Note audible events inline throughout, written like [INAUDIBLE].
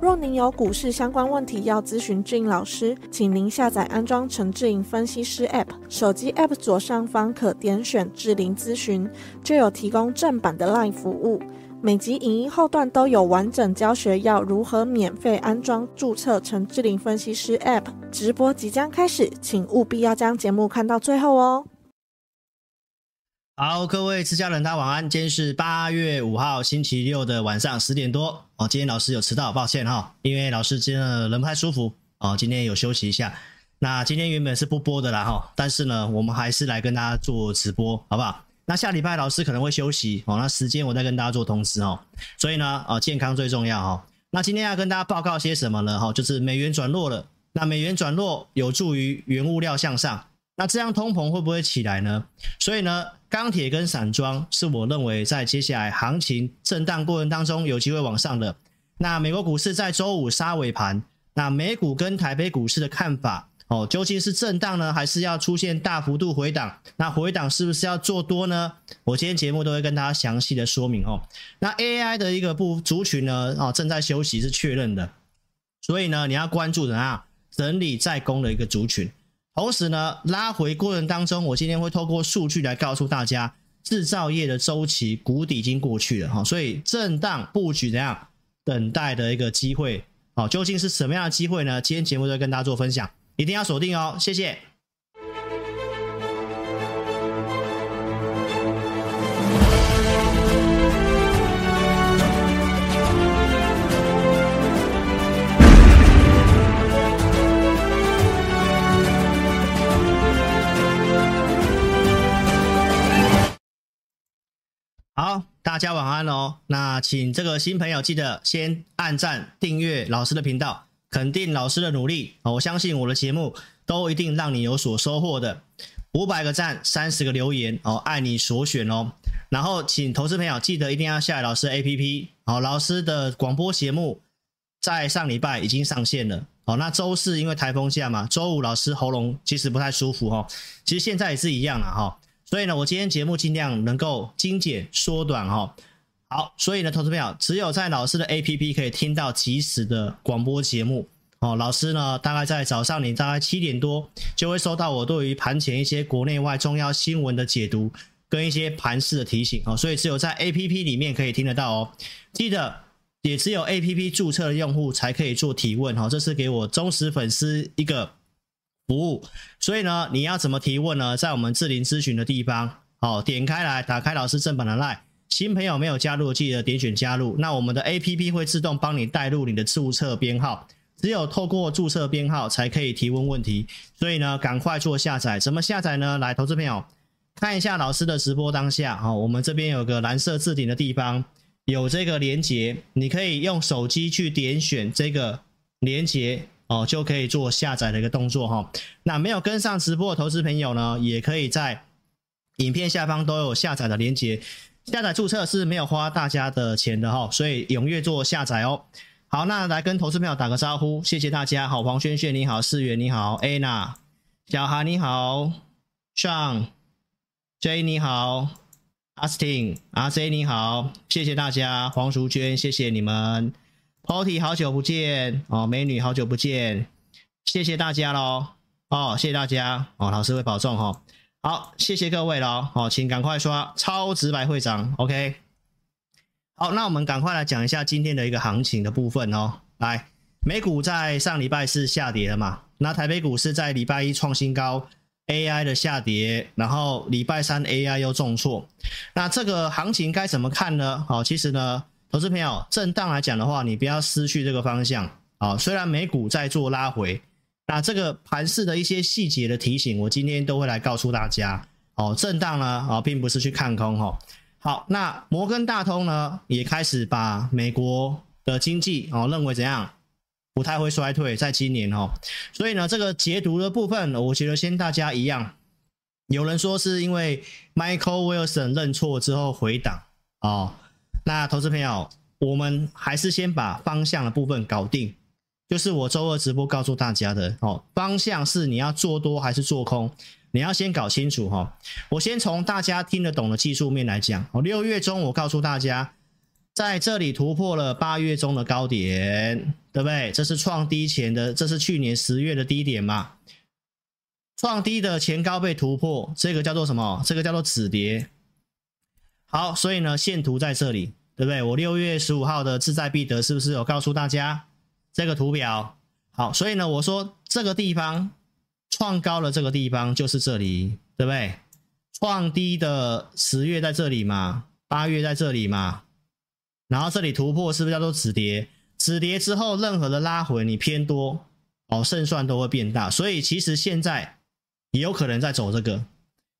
若您有股市相关问题要咨询志颖老师，请您下载安装陈志颖分析师 App，手机 App 左上方可点选志玲咨询，就有提供正版的 LINE 服务。每集影音后段都有完整教学，要如何免费安装、注册陈志玲分析师 App。直播即将开始，请务必要将节目看到最后哦。好，各位自家人，大家晚安。今天是八月五号星期六的晚上十点多哦。今天老师有迟到，抱歉哈，因为老师今天人不太舒服哦，今天有休息一下。那今天原本是不播的啦哈，但是呢，我们还是来跟大家做直播，好不好？那下礼拜老师可能会休息哦，那时间我再跟大家做通知哦。所以呢，哦，健康最重要哈。那今天要跟大家报告些什么呢？哈，就是美元转弱了。那美元转弱有助于原物料向上，那这样通膨会不会起来呢？所以呢，钢铁跟散装是我认为在接下来行情震荡过程当中有机会往上的。那美国股市在周五杀尾盘，那美股跟台北股市的看法哦，究竟是震荡呢，还是要出现大幅度回档？那回档是不是要做多呢？我今天节目都会跟大家详细的说明哦。那 AI 的一个部族群呢，哦，正在休息是确认的，所以呢，你要关注的啊，整理再攻的一个族群。同时呢，拉回过程当中，我今天会透过数据来告诉大家，制造业的周期谷底已经过去了哈，所以震荡布局怎样等待的一个机会，好，究竟是什么样的机会呢？今天节目就跟大家做分享，一定要锁定哦，谢谢。好，大家晚安哦。那请这个新朋友记得先按赞、订阅老师的频道，肯定老师的努力。我相信我的节目都一定让你有所收获的。五百个赞，三十个留言哦，爱你所选哦。然后请投资朋友记得一定要下载老师 APP。好，老师的广播节目在上礼拜已经上线了。哦，那周四因为台风假嘛，周五老师喉咙其实不太舒服哈。其实现在也是一样了哈。所以呢，我今天节目尽量能够精简缩短哈。好，所以呢，投资朋友只有在老师的 APP 可以听到即时的广播节目哦。老师呢，大概在早上你大概七点多就会收到我对于盘前一些国内外重要新闻的解读跟一些盘势的提醒哦。所以只有在 APP 里面可以听得到哦。记得也只有 APP 注册的用户才可以做提问哈。这是给我忠实粉丝一个。服务，所以呢，你要怎么提问呢？在我们智霖咨询的地方，好，点开来，打开老师正版的 LINE，新朋友没有加入，记得点选加入。那我们的 APP 会自动帮你带入你的注册编号，只有透过注册编号才可以提问问题。所以呢，赶快做下载。怎么下载呢？来，投资朋友看一下老师的直播当下，好，我们这边有个蓝色置顶的地方，有这个连接，你可以用手机去点选这个连接。哦，就可以做下载的一个动作哈。那没有跟上直播的投资朋友呢，也可以在影片下方都有下载的链接。下载注册是没有花大家的钱的哈，所以踊跃做下载哦。好，那来跟投资朋友打个招呼，谢谢大家。好，黄轩轩你好，世元你好，Anna 小韩你好，Sean J 你好，Austin R C 你好，谢谢大家。黄淑娟，谢谢你们。Potty 好久不见。哦，美女好久不见，谢谢大家喽哦，谢谢大家。哦，老师会保重哈、哦，好，谢谢各位喽哦，请赶快刷超直白会长，OK，好，那我们赶快来讲一下今天的一个行情的部分哦，来，美股在上礼拜是下跌了嘛，那台北股市在礼拜一创新高，AI 的下跌，然后礼拜三 AI 又重挫，那这个行情该怎么看呢？好，其实呢。投资朋友，震荡来讲的话，你不要失去这个方向啊。虽然美股在做拉回，那这个盘势的一些细节的提醒，我今天都会来告诉大家。哦，震荡呢，啊，并不是去看空哈。好，那摩根大通呢，也开始把美国的经济哦认为怎样不太会衰退，在今年哦。所以呢，这个解读的部分，我觉得先大家一样。有人说是因为 Michael Wilson 认错之后回档哦。那投资朋友，我们还是先把方向的部分搞定。就是我周二直播告诉大家的哦，方向是你要做多还是做空，你要先搞清楚哈。我先从大家听得懂的技术面来讲哦。六月中我告诉大家，在这里突破了八月中的高点，对不对？这是创低前的，这是去年十月的低点嘛。创低的前高被突破，这个叫做什么？这个叫做止跌。好，所以呢，线图在这里，对不对？我六月十五号的志在必得是不是有告诉大家？这个图表好，所以呢，我说这个地方创高的这个地方就是这里，对不对？创低的十月在这里嘛，八月在这里嘛，然后这里突破是不是叫做止跌？止跌之后，任何的拉回你偏多哦，胜算都会变大。所以其实现在也有可能在走这个。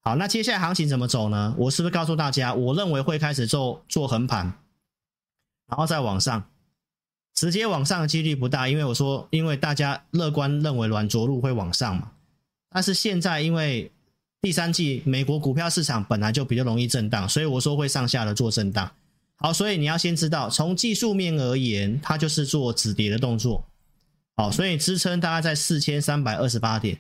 好，那接下来行情怎么走呢？我是不是告诉大家，我认为会开始做做横盘，然后再往上。直接往上的几率不大，因为我说，因为大家乐观认为软着陆会往上嘛。但是现在因为第三季美国股票市场本来就比较容易震荡，所以我说会上下的做震荡。好，所以你要先知道，从技术面而言，它就是做止跌的动作。好，所以支撑大概在四千三百二十八点，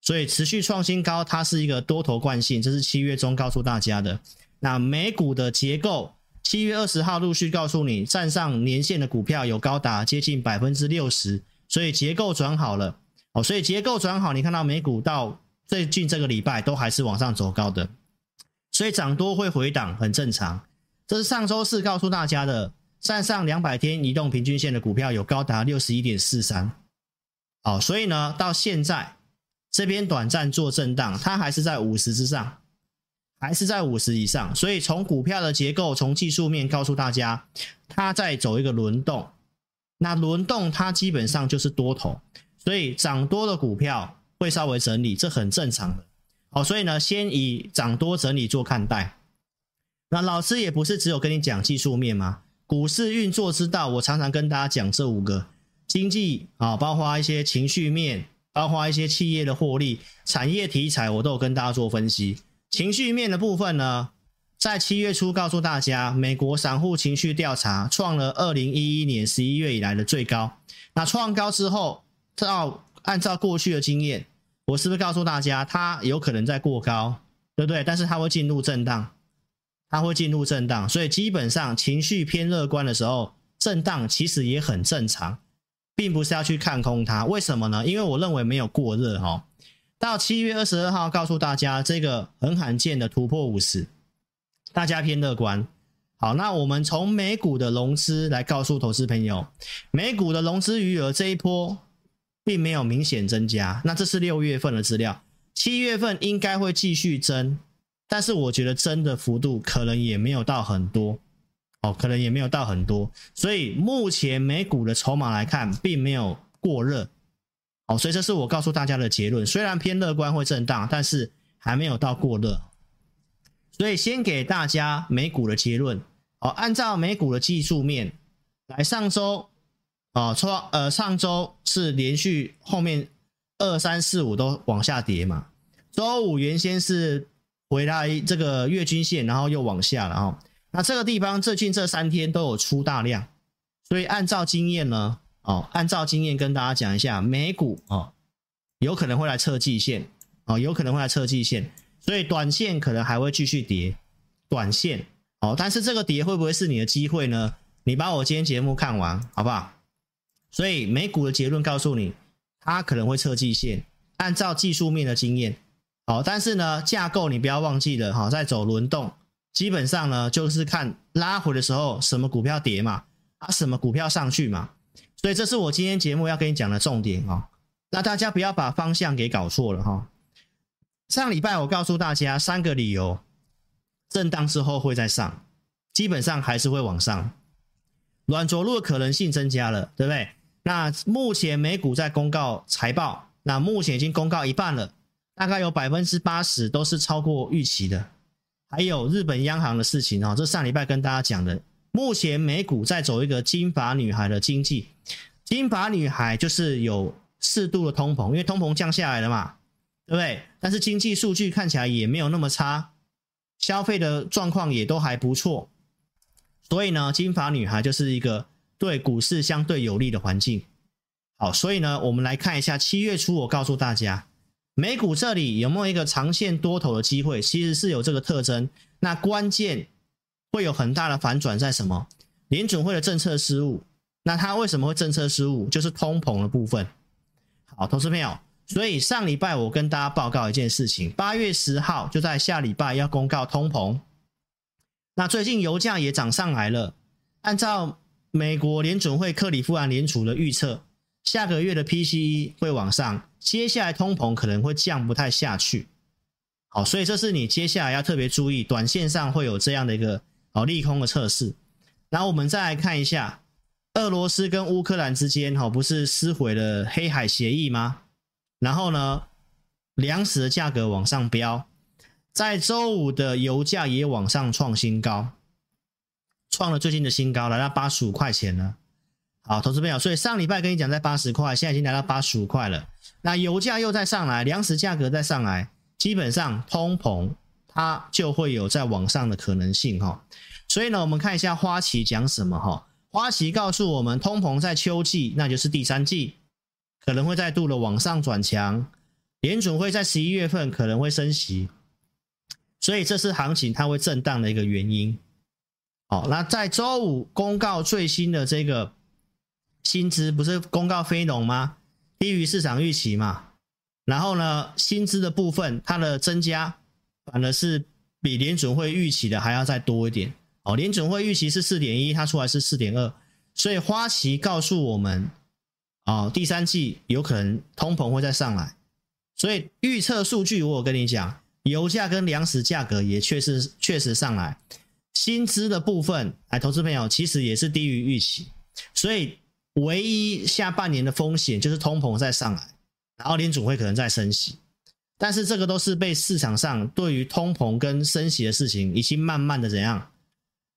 所以持续创新高，它是一个多头惯性，这是七月中告诉大家的。那美股的结构。七月二十号陆续告诉你，站上年线的股票有高达接近百分之六十，所以结构转好了哦。所以结构转好，你看到美股到最近这个礼拜都还是往上走高的，所以涨多会回档很正常。这是上周四告诉大家的，站上两百天移动平均线的股票有高达六十一点四三。好，所以呢，到现在这边短暂做震荡，它还是在五十之上。还是在五十以上，所以从股票的结构，从技术面告诉大家，它在走一个轮动。那轮动它基本上就是多头，所以涨多的股票会稍微整理，这很正常的。好，所以呢，先以涨多整理做看待。那老师也不是只有跟你讲技术面吗？股市运作之道，我常常跟大家讲这五个经济啊，包括一些情绪面，包括一些企业的获利、产业题材，我都有跟大家做分析。情绪面的部分呢，在七月初告诉大家，美国散户情绪调查创了二零一一年十一月以来的最高。那创高之后，照按照过去的经验，我是不是告诉大家，它有可能在过高，对不对？但是它会进入震荡，它会进入震荡，所以基本上情绪偏乐观的时候，震荡其实也很正常，并不是要去看空它。为什么呢？因为我认为没有过热哈。到七月二十二号，告诉大家这个很罕见的突破五十，大家偏乐观。好，那我们从美股的融资来告诉投资朋友，美股的融资余额这一波并没有明显增加。那这是六月份的资料，七月份应该会继续增，但是我觉得增的幅度可能也没有到很多，哦，可能也没有到很多。所以目前美股的筹码来看，并没有过热。哦，所以这是我告诉大家的结论。虽然偏乐观会震荡，但是还没有到过热。所以先给大家美股的结论。哦，按照美股的技术面来，上周哦，创呃上周是连续后面二三四五都往下跌嘛。周五原先是回来这个月均线，然后又往下了哦。那这个地方最近这三天都有出大量，所以按照经验呢。哦，按照经验跟大家讲一下，美股哦有可能会来测季线哦，有可能会来测季线，所以短线可能还会继续跌，短线哦，但是这个跌会不会是你的机会呢？你把我今天节目看完好不好？所以美股的结论告诉你，它可能会测季线，按照技术面的经验，哦，但是呢架构你不要忘记了哈，在走轮动，基本上呢就是看拉回的时候什么股票跌嘛，啊什么股票上去嘛。所以这是我今天节目要跟你讲的重点哦，那大家不要把方向给搞错了哈。上礼拜我告诉大家三个理由，震荡之后会再上，基本上还是会往上，软着陆的可能性增加了，对不对？那目前美股在公告财报，那目前已经公告一半了，大概有百分之八十都是超过预期的。还有日本央行的事情哦，这上礼拜跟大家讲的。目前美股在走一个金发女孩的经济，金发女孩就是有适度的通膨，因为通膨降下来了嘛，对不对？但是经济数据看起来也没有那么差，消费的状况也都还不错，所以呢，金发女孩就是一个对股市相对有利的环境。好，所以呢，我们来看一下七月初，我告诉大家，美股这里有没有一个长线多头的机会？其实是有这个特征。那关键会有很大的反转在什么？联准会的政策失误。那它为什么会政策失误？就是通膨的部分。好，投资朋友，所以上礼拜我跟大家报告一件事情，八月十号就在下礼拜要公告通膨。那最近油价也涨上来了，按照美国联准会克里夫兰联储的预测，下个月的 PCE 会往上，接下来通膨可能会降不太下去。好，所以这是你接下来要特别注意，短线上会有这样的一个哦利空的测试。然后我们再来看一下。俄罗斯跟乌克兰之间，哈，不是撕毁了黑海协议吗？然后呢，粮食的价格往上飙，在周五的油价也往上创新高，创了最近的新高，来到八十五块钱了。好，投资朋友，所以上礼拜跟你讲在八十块，现在已经来到八十五块了。那油价又再上来，粮食价格再上来，基本上通膨它就会有再往上的可能性，哈。所以呢，我们看一下花旗讲什么，哈。花旗告诉我们，通膨在秋季，那就是第三季，可能会再度的往上转强。联准会在十一月份可能会升息，所以这是行情它会震荡的一个原因。好，那在周五公告最新的这个薪资，不是公告非农吗？低于市场预期嘛。然后呢，薪资的部分它的增加，反而是比联准会预期的还要再多一点。哦，联准会预期是四点一，它出来是四点二，所以花旗告诉我们，哦，第三季有可能通膨会再上来，所以预测数据我跟你讲，油价跟粮食价格也确实确实上来，薪资的部分，哎，投资朋友其实也是低于预期，所以唯一下半年的风险就是通膨再上来，然后联准会可能再升息，但是这个都是被市场上对于通膨跟升息的事情已经慢慢的怎样？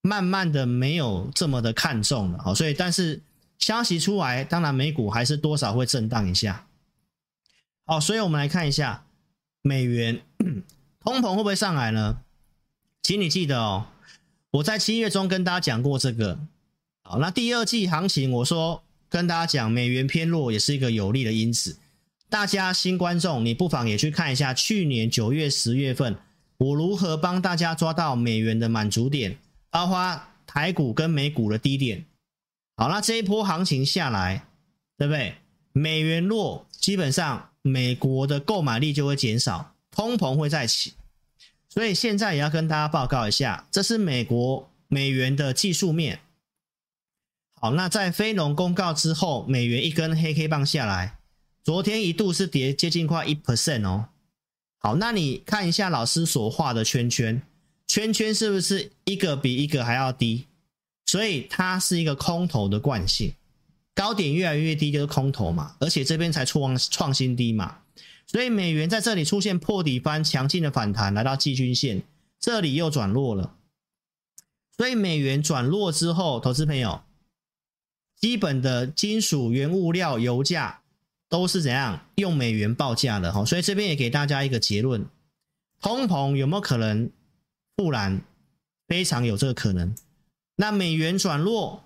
慢慢的没有这么的看重了，好，所以但是消息出来，当然美股还是多少会震荡一下。好，所以我们来看一下美元 [CLEARS THROAT] 通膨会不会上来呢？请你记得哦，我在七月中跟大家讲过这个。好，那第二季行情，我说跟大家讲美元偏弱也是一个有利的因子。大家新观众，你不妨也去看一下去年九月、十月份我如何帮大家抓到美元的满足点。包括台股跟美股的低点，好，那这一波行情下来，对不对？美元弱，基本上美国的购买力就会减少，通膨会再起，所以现在也要跟大家报告一下，这是美国美元的技术面。好，那在非农公告之后，美元一根黑 K 棒下来，昨天一度是跌接近快一 percent 哦。好，那你看一下老师所画的圈圈。圈圈是不是一个比一个还要低？所以它是一个空头的惯性，高点越来越低就是空头嘛，而且这边才创创新低嘛，所以美元在这里出现破底翻强劲的反弹，来到季均线，这里又转弱了。所以美元转弱之后，投资朋友，基本的金属、原物料、油价都是怎样用美元报价的哈？所以这边也给大家一个结论：通膨有没有可能？不然，非常有这个可能。那美元转弱，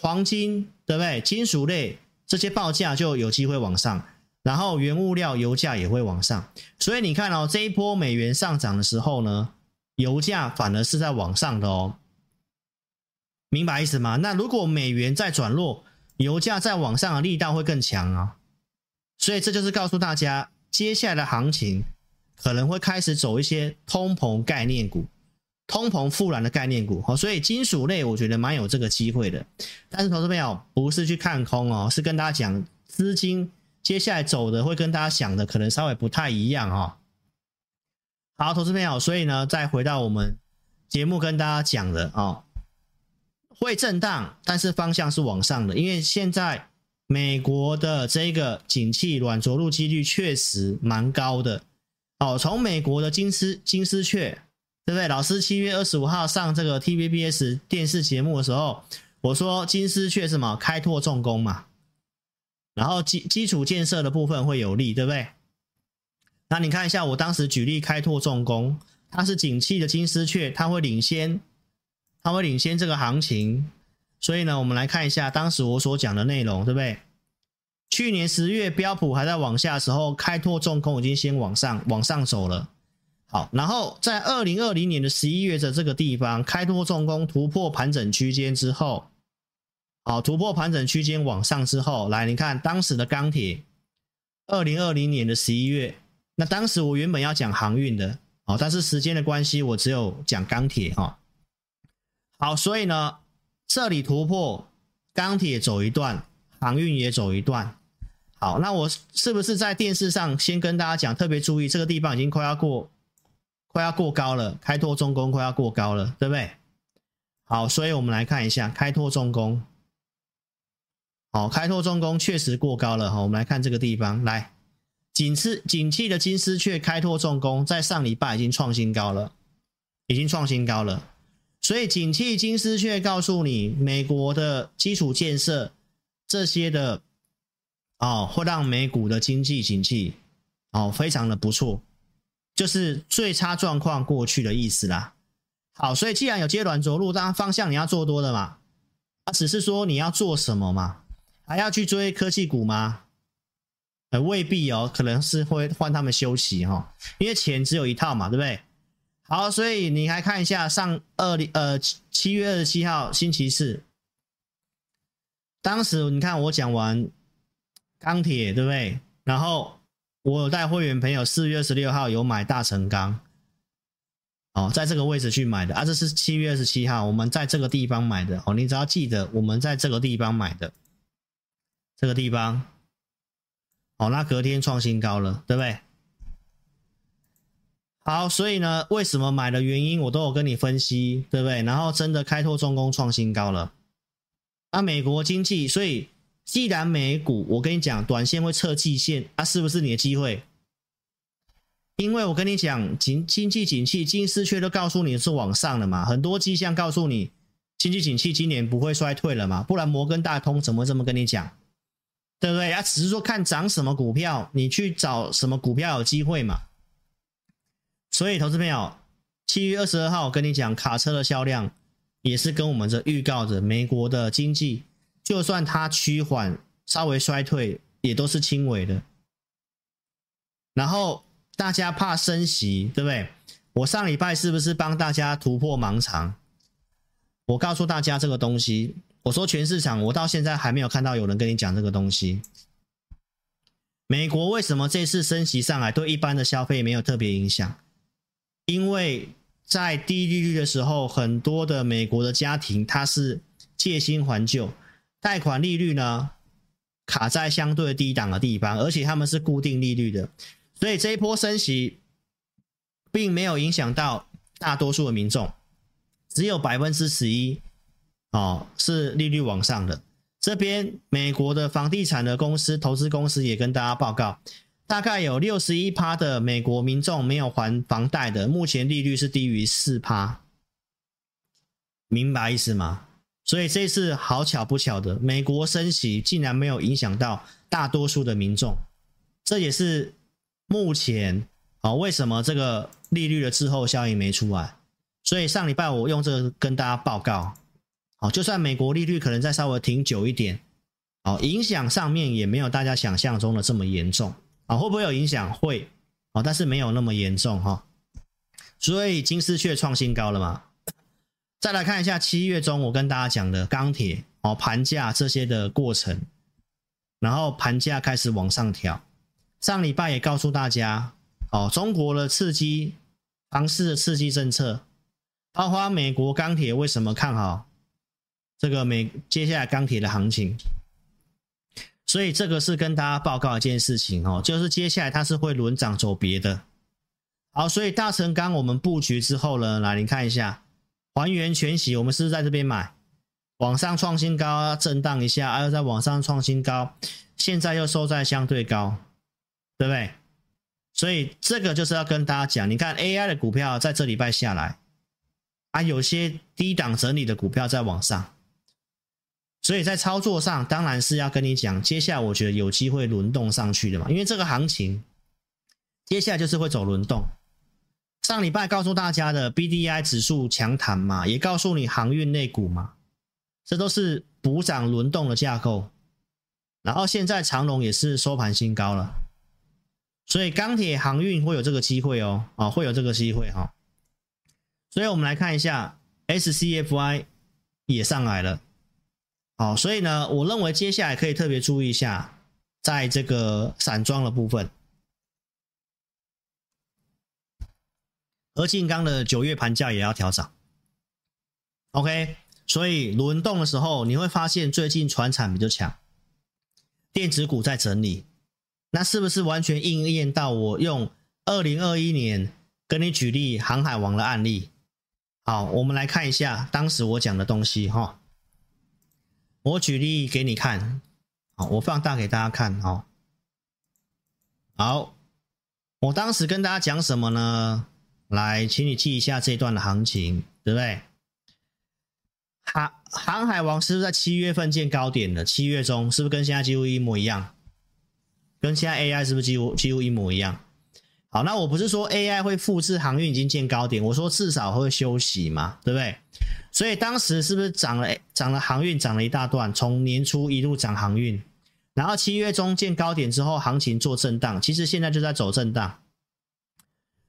黄金对不对？金属类这些报价就有机会往上，然后原物料、油价也会往上。所以你看哦，这一波美元上涨的时候呢，油价反而是在往上的哦。明白意思吗？那如果美元再转弱，油价再往上的力道会更强啊。所以这就是告诉大家，接下来的行情。可能会开始走一些通膨概念股、通膨复燃的概念股，所以金属类我觉得蛮有这个机会的。但是投资朋友不是去看空哦，是跟大家讲资金接下来走的会跟大家想的可能稍微不太一样哦。好，投资朋友，所以呢，再回到我们节目跟大家讲的哦，会震荡，但是方向是往上的，因为现在美国的这个景气软着陆几率确实蛮高的。哦，从美国的金丝金丝雀，对不对？老师七月二十五号上这个 TVBS 电视节目的时候，我说金丝雀什么开拓重工嘛，然后基基础建设的部分会有利，对不对？那你看一下，我当时举例开拓重工，它是景气的金丝雀，它会领先，它会领先这个行情。所以呢，我们来看一下当时我所讲的内容，对不对？去年十月标普还在往下的时候，开拓重工已经先往上往上走了。好，然后在二零二零年的十一月的这个地方，开拓重工突破盘整区间之后，好，突破盘整区间往上之后，来，你看当时的钢铁，二零二零年的十一月，那当时我原本要讲航运的，好，但是时间的关系，我只有讲钢铁哈。好，所以呢。这里突破，钢铁走一段，航运也走一段。好，那我是不是在电视上先跟大家讲，特别注意这个地方已经快要过，快要过高了，开拓重工快要过高了，对不对？好，所以我们来看一下开拓重工。好，开拓重工确实过高了哈。我们来看这个地方，来，景气景气的金丝雀开拓重工在上礼拜已经创新高了，已经创新高了。所以，景气金丝雀告诉你，美国的基础建设这些的哦，会让美股的经济景气哦非常的不错，就是最差状况过去的意思啦。好，所以既然有接软着陆，当然方向你要做多的嘛，啊，只是说你要做什么嘛？还要去追科技股吗？呃，未必哦，可能是会换他们休息哈、哦，因为钱只有一套嘛，对不对？好，所以你来看一下上二零呃七月二十七号星期四，当时你看我讲完钢铁对不对？然后我有带会员朋友四月二十六号有买大成钢，哦，在这个位置去买的啊，这是七月二十七号我们在这个地方买的哦，你只要记得我们在这个地方买的，这个地方，哦，那隔天创新高了，对不对？好，所以呢，为什么买的原因我都有跟你分析，对不对？然后真的开拓重工创新高了。那美国经济，所以既然美股，我跟你讲，短线会测季线，啊，是不是你的机会？因为我跟你讲，经经济景气，金丝雀都告诉你是往上的嘛，很多迹象告诉你，经济景气今年不会衰退了嘛，不然摩根大通怎么这么跟你讲？对不对？啊，只是说看涨什么股票，你去找什么股票有机会嘛。所以，投资朋友，七月二十二号我跟你讲，卡车的销量也是跟我们这预告着，美国的经济就算它趋缓、稍微衰退，也都是轻微的。然后大家怕升息，对不对？我上礼拜是不是帮大家突破盲肠？我告诉大家这个东西，我说全市场，我到现在还没有看到有人跟你讲这个东西。美国为什么这次升息上来，对一般的消费没有特别影响？因为在低利率的时候，很多的美国的家庭它是借新还旧，贷款利率呢卡在相对低档的地方，而且他们是固定利率的，所以这一波升息并没有影响到大多数的民众，只有百分之十一哦是利率往上的。这边美国的房地产的公司、投资公司也跟大家报告。大概有六十一趴的美国民众没有还房贷的，目前利率是低于四趴，明白意思吗？所以这次好巧不巧的，美国升息竟然没有影响到大多数的民众，这也是目前啊为什么这个利率的滞后效应没出来？所以上礼拜我用这个跟大家报告，好，就算美国利率可能再稍微停久一点，好，影响上面也没有大家想象中的这么严重。啊，会不会有影响？会，哦，但是没有那么严重哈。所以金丝雀创新高了嘛？再来看一下七月中我跟大家讲的钢铁哦，盘价这些的过程，然后盘价开始往上调。上礼拜也告诉大家哦，中国的刺激房市的刺激政策，包括美国钢铁为什么看好这个美接下来钢铁的行情？所以这个是跟大家报告一件事情哦，就是接下来它是会轮涨走别的。好，所以大成钢我们布局之后呢，来你看一下，还原全息，我们是不是在这边买，往上创新高，震荡一下，啊又在往上创新高，现在又收在相对高，对不对？所以这个就是要跟大家讲，你看 AI 的股票在这礼拜下来，啊，有些低档整理的股票在往上。所以在操作上，当然是要跟你讲，接下来我觉得有机会轮动上去的嘛，因为这个行情接下来就是会走轮动。上礼拜告诉大家的 BDI 指数强弹嘛，也告诉你航运类股嘛，这都是补涨轮动的架构。然后现在长龙也是收盘新高了，所以钢铁航运会有这个机会哦，啊，会有这个机会哈。所以我们来看一下 SCFI 也上来了。好，所以呢，我认为接下来可以特别注意一下，在这个散装的部分，合金钢的九月盘价也要调涨。OK，所以轮动的时候，你会发现最近船产比较强，电子股在整理，那是不是完全应验到我用二零二一年跟你举例航海王的案例？好，我们来看一下当时我讲的东西哈。我举例给你看，好，我放大给大家看，好，好，我当时跟大家讲什么呢？来，请你记一下这段的行情，对不对？航航海王是不是在七月份见高点的？七月中是不是跟现在几乎一模一样？跟现在 AI 是不是几乎几乎一模一样？好，那我不是说 AI 会复制航运已经见高点，我说至少会休息嘛，对不对？所以当时是不是涨了？涨了航运涨了一大段，从年初一路涨航运，然后七月中见高点之后，行情做震荡。其实现在就在走震荡，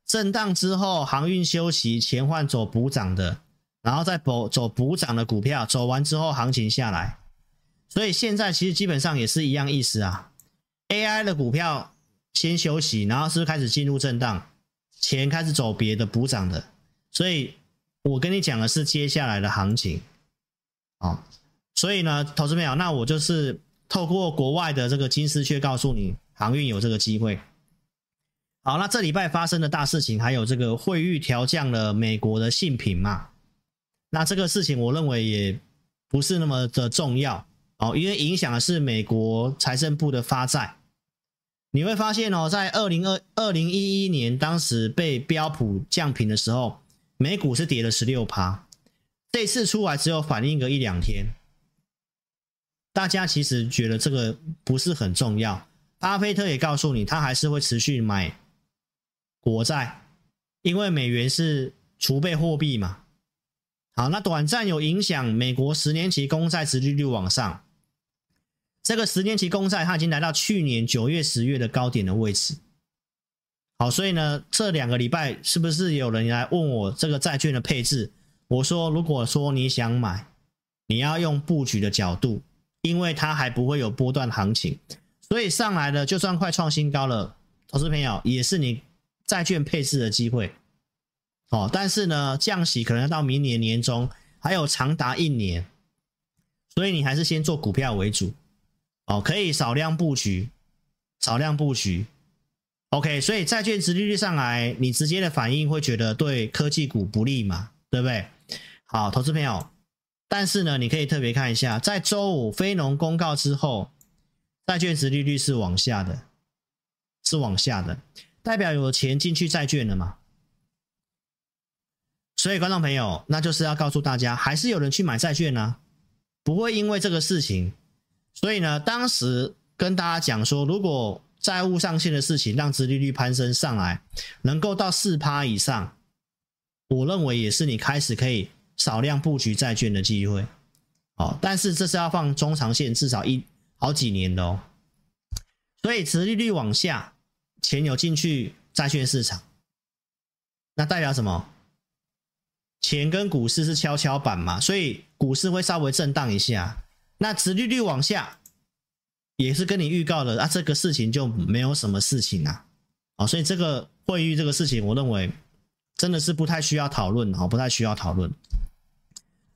震荡之后航运休息，钱换走补涨的，然后再补走补涨的股票，走完之后行情下来。所以现在其实基本上也是一样意思啊。AI 的股票先休息，然后是不是开始进入震荡，钱开始走别的补涨的，所以。我跟你讲的是接下来的行情，哦，所以呢，投资朋友，那我就是透过国外的这个金丝雀告诉你，航运有这个机会。好，那这礼拜发生的大事情，还有这个汇率调降了美国的信品嘛？那这个事情我认为也不是那么的重要哦，因为影响的是美国财政部的发债。你会发现哦，在二零二二零一一年当时被标普降评的时候。美股是跌了十六趴，这次出来只有反应个一两天，大家其实觉得这个不是很重要。巴菲特也告诉你，他还是会持续买国债，因为美元是储备货币嘛。好，那短暂有影响，美国十年期公债殖利率往上，这个十年期公债它已经来到去年九月、十月的高点的位置。好，所以呢，这两个礼拜是不是有人来问我这个债券的配置？我说，如果说你想买，你要用布局的角度，因为它还不会有波段行情，所以上来了，就算快创新高了，投资朋友也是你债券配置的机会。哦，但是呢，降息可能要到明年年中，还有长达一年，所以你还是先做股票为主。哦，可以少量布局，少量布局。OK，所以债券殖利率上来，你直接的反应会觉得对科技股不利嘛，对不对？好，投资朋友，但是呢，你可以特别看一下，在周五非农公告之后，债券殖利率是往下的，是往下的，代表有钱进去债券了嘛？所以观众朋友，那就是要告诉大家，还是有人去买债券呢、啊，不会因为这个事情。所以呢，当时跟大家讲说，如果债务上限的事情让殖利率攀升上来，能够到四趴以上，我认为也是你开始可以少量布局债券的机会。哦，但是这是要放中长线，至少一好几年的哦。所以殖利率往下，钱有进去债券市场，那代表什么？钱跟股市是跷跷板嘛，所以股市会稍微震荡一下。那殖利率往下。也是跟你预告的啊，这个事情就没有什么事情啊，啊，所以这个会议这个事情，我认为真的是不太需要讨论啊，不太需要讨论。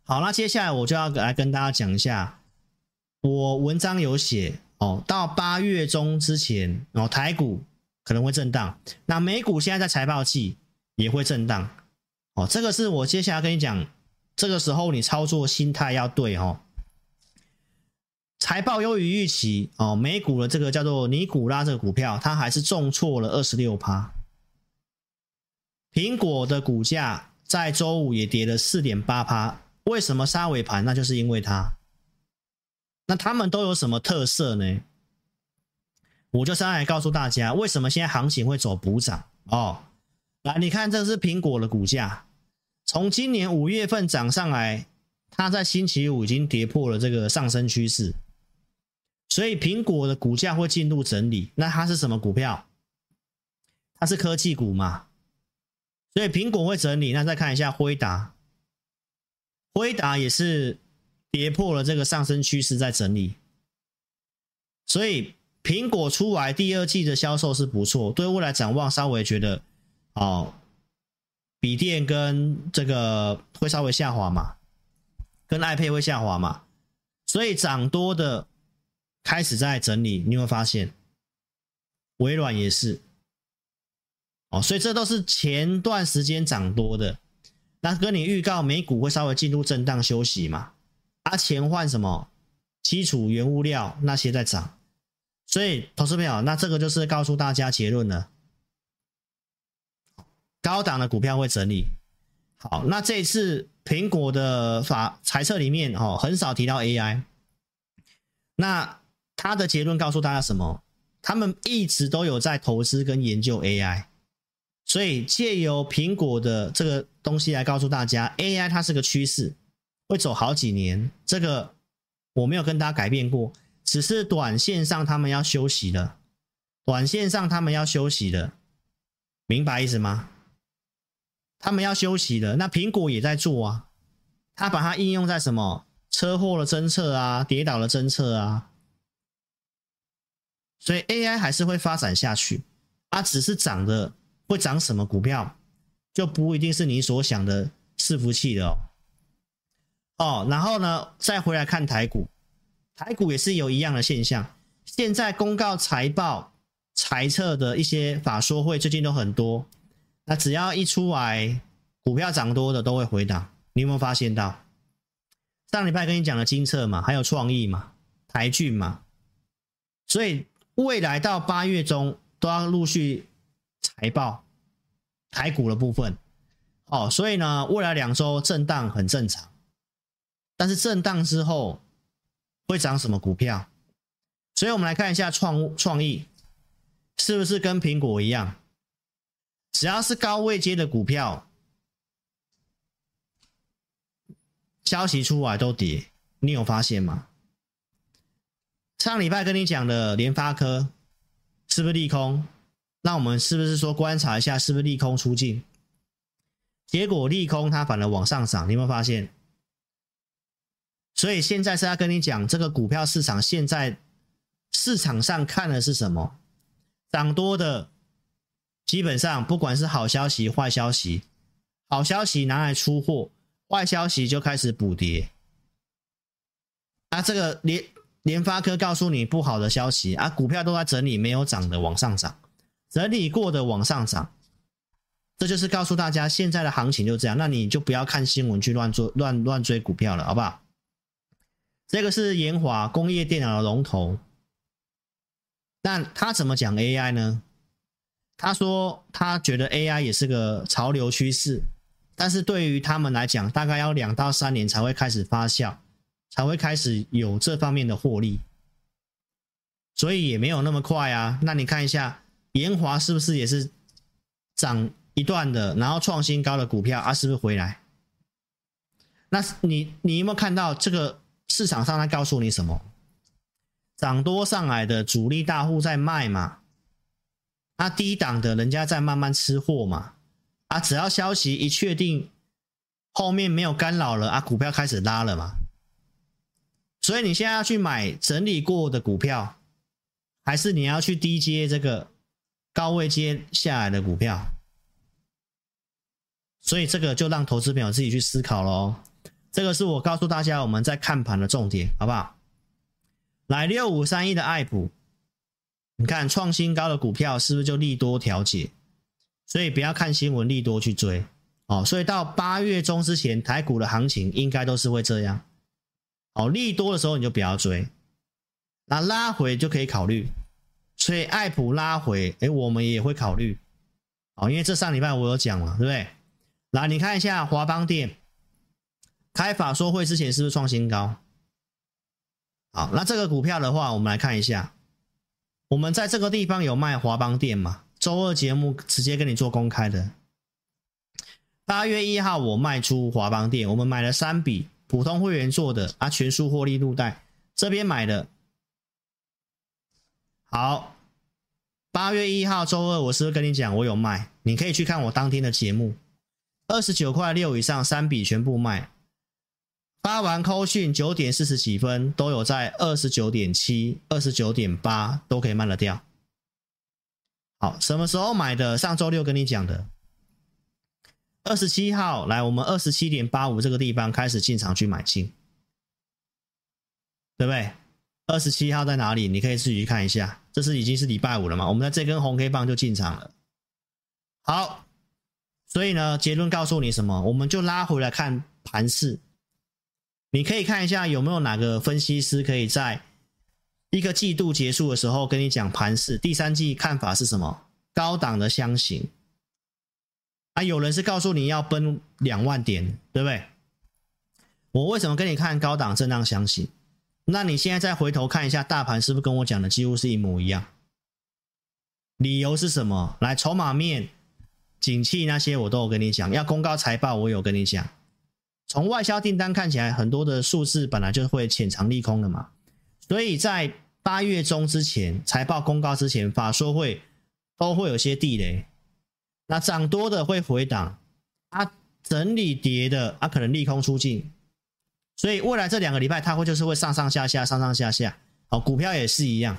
好，那接下来我就要来跟大家讲一下，我文章有写哦，到八月中之前，哦，台股可能会震荡，那美股现在在财报季也会震荡，哦，这个是我接下来跟你讲，这个时候你操作心态要对哦。财报优于预期哦，美股的这个叫做尼古拉这个股票，它还是重挫了二十六趴。苹果的股价在周五也跌了四点八趴，为什么杀尾盘？那就是因为它那他们都有什么特色呢？我就上来告诉大家，为什么现在行情会走补涨哦。来，你看，这是苹果的股价，从今年五月份涨上来，它在星期五已经跌破了这个上升趋势，所以苹果的股价会进入整理。那它是什么股票？它是科技股嘛？所以苹果会整理。那再看一下辉达，辉达也是跌破了这个上升趋势，在整理，所以。苹果出来第二季的销售是不错，对未来展望稍微觉得，哦，笔电跟这个会稍微下滑嘛，跟 iPad 会下滑嘛，所以涨多的开始在整理，你会发现，微软也是，哦，所以这都是前段时间涨多的，那跟你预告美股会稍微进入震荡休息嘛，啊，钱换什么基础原物料那些在涨。所以，投资朋友，那这个就是告诉大家结论了。高档的股票会整理。好，那这一次苹果的法财测里面哦，很少提到 AI。那他的结论告诉大家什么？他们一直都有在投资跟研究 AI。所以借由苹果的这个东西来告诉大家，AI 它是个趋势，会走好几年。这个我没有跟大家改变过。只是短线上他们要休息的，短线上他们要休息的，明白意思吗？他们要休息的，那苹果也在做啊，他把它应用在什么车祸的侦测啊，跌倒的侦测啊，所以 AI 还是会发展下去，啊，只是涨的会涨什么股票，就不一定是你所想的伺服器的哦。哦，然后呢，再回来看台股。台股也是有一样的现象，现在公告财报、财测的一些法说会最近都很多，那只要一出来，股票涨多的都会回档。你有没有发现到？上礼拜跟你讲的精测嘛，还有创意嘛，台郡嘛，所以未来到八月中都要陆续财报，台股的部分。哦，所以呢，未来两周震荡很正常，但是震荡之后。会涨什么股票？所以我们来看一下创创意，是不是跟苹果一样？只要是高位接的股票，消息出来都跌，你有发现吗？上礼拜跟你讲的联发科是不是利空？那我们是不是说观察一下是不是利空出尽？结果利空它反而往上涨，你有没有发现？所以现在是要跟你讲，这个股票市场现在市场上看的是什么？涨多的，基本上不管是好消息、坏消息，好消息拿来出货，坏消息就开始补跌。啊，这个联联发科告诉你不好的消息啊，股票都在整理，没有涨的往上涨，整理过的往上涨，这就是告诉大家现在的行情就这样。那你就不要看新闻去乱做、乱乱追股票了，好不好？这个是研华工业电脑的龙头，但他怎么讲 AI 呢？他说他觉得 AI 也是个潮流趋势，但是对于他们来讲，大概要两到三年才会开始发酵，才会开始有这方面的获利，所以也没有那么快啊。那你看一下研华是不是也是涨一段的，然后创新高的股票啊，是不是回来？那你你有没有看到这个？市场上在告诉你什么？涨多上来的主力大户在卖嘛？啊，低档的人家在慢慢吃货嘛？啊，只要消息一确定，后面没有干扰了啊，股票开始拉了嘛？所以你现在要去买整理过的股票，还是你要去低接这个高位接下来的股票？所以这个就让投资朋友自己去思考喽。这个是我告诉大家我们在看盘的重点，好不好？来六五三一的爱普，你看创新高的股票是不是就利多调节？所以不要看新闻利多去追哦。所以到八月中之前，台股的行情应该都是会这样。哦，利多的时候你就不要追，那拉回就可以考虑。所以爱普拉回，哎，我们也会考虑。哦，因为这上礼拜我有讲了，对不对？来，你看一下华邦电。开法说会之前是不是创新高？好，那这个股票的话，我们来看一下，我们在这个地方有卖华邦电嘛？周二节目直接跟你做公开的。八月一号我卖出华邦电，我们买了三笔，普通会员做的啊，全数获利入袋，这边买的。好，八月一号周二，我是不是跟你讲我有卖？你可以去看我当天的节目，二十九块六以上三笔全部卖。发完扣讯九点四十几分，都有在二十九点七、二十九点八都可以卖得掉。好，什么时候买的？上周六跟你讲的，二十七号来，我们二十七点八五这个地方开始进场去买进，对不对？二十七号在哪里？你可以自己去看一下。这是已经是礼拜五了嘛？我们在这根红 K 棒就进场了。好，所以呢，结论告诉你什么？我们就拉回来看盘势。你可以看一下有没有哪个分析师可以在一个季度结束的时候跟你讲盘势，第三季看法是什么？高档的箱型啊，有人是告诉你要奔两万点，对不对？我为什么跟你看高档震荡箱型？那你现在再回头看一下大盘，是不是跟我讲的几乎是一模一样？理由是什么？来，筹码面、景气那些我都有跟你讲，要公告财报我有跟你讲。从外销订单看起来，很多的数字本来就会潜藏利空的嘛，所以在八月中之前，财报公告之前，法说会都会有些地雷。那涨多的会回档，啊，整理跌的啊，可能利空出尽，所以未来这两个礼拜，它会就是会上上下下，上上下下。好，股票也是一样。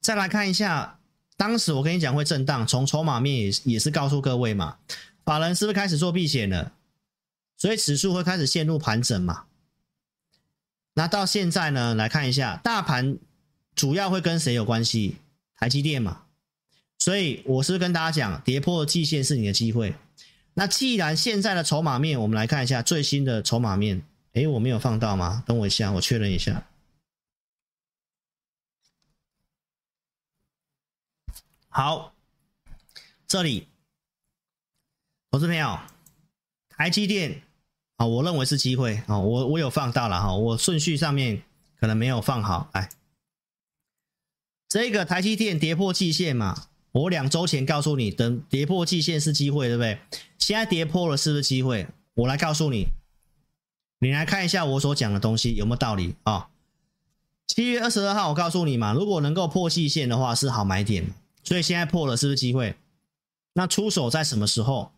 再来看一下，当时我跟你讲会震荡，从筹码面也也是告诉各位嘛，法人是不是开始做避险了？所以指数会开始陷入盘整嘛？那到现在呢，来看一下大盘主要会跟谁有关系？台积电嘛。所以我是跟大家讲，跌破季线是你的机会。那既然现在的筹码面，我们来看一下最新的筹码面。诶，我没有放到吗？等我一下，我确认一下。好，这里，投资朋友，台积电。啊，我认为是机会啊，我我有放到了哈，我顺序上面可能没有放好。来，这个台积电跌破季线嘛，我两周前告诉你，等跌破季线是机会，对不对？现在跌破了，是不是机会？我来告诉你，你来看一下我所讲的东西有没有道理啊？七月二十二号我告诉你嘛，如果能够破季线的话是好买点，所以现在破了，是不是机会？那出手在什么时候？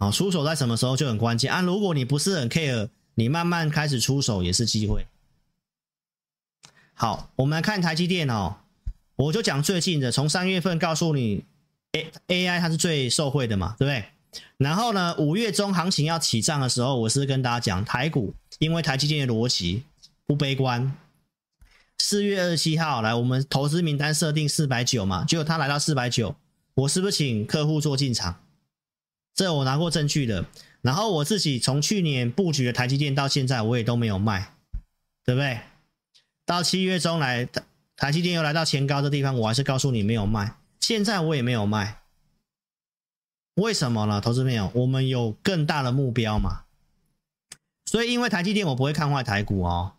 好，出手在什么时候就很关键啊！如果你不是很 care，你慢慢开始出手也是机会。好，我们来看台积电哦，我就讲最近的，从三月份告诉你，A A I 它是最受惠的嘛，对不对？然后呢，五月中行情要起涨的时候，我是跟大家讲台股，因为台积电的逻辑不悲观。四月二十七号来，我们投资名单设定四百九嘛，结果它来到四百九，我是不是请客户做进场？这我拿过证据的，然后我自己从去年布局的台积电到现在，我也都没有卖，对不对？到七月中来，台积电又来到前高的地方，我还是告诉你没有卖，现在我也没有卖，为什么呢？投资朋友，我们有更大的目标嘛，所以因为台积电，我不会看坏台股哦。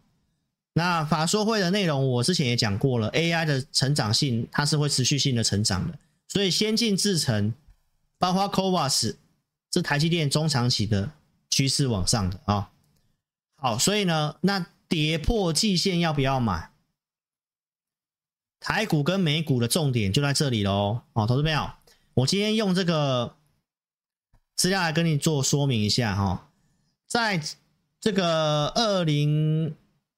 那法说会的内容，我之前也讲过了，AI 的成长性它是会持续性的成长的，所以先进制程，包括 CoWAS，。是台积电中长期的趋势往上的啊，好，所以呢，那跌破季线要不要买？台股跟美股的重点就在这里喽，哦，投资朋友，我今天用这个资料来跟你做说明一下哈，在这个二零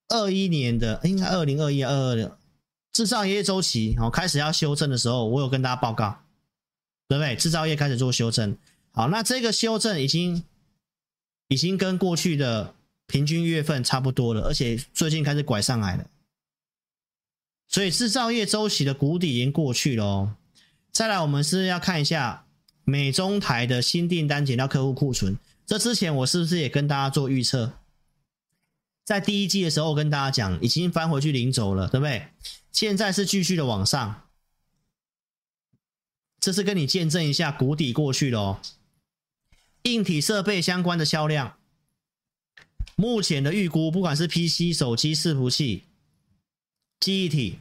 二一年的，应该二零二一二二的制造业周期哦开始要修正的时候，我有跟大家报告，对不对？制造业开始做修正。好，那这个修正已经已经跟过去的平均月份差不多了，而且最近开始拐上来了，所以制造业周期的谷底已经过去了哦。再来，我们是要看一下美中台的新订单减掉客户库存。这之前我是不是也跟大家做预测？在第一季的时候，跟大家讲已经翻回去领走了，对不对？现在是继续的往上，这是跟你见证一下谷底过去了哦。硬体设备相关的销量，目前的预估，不管是 PC、手机、伺服器、记忆体，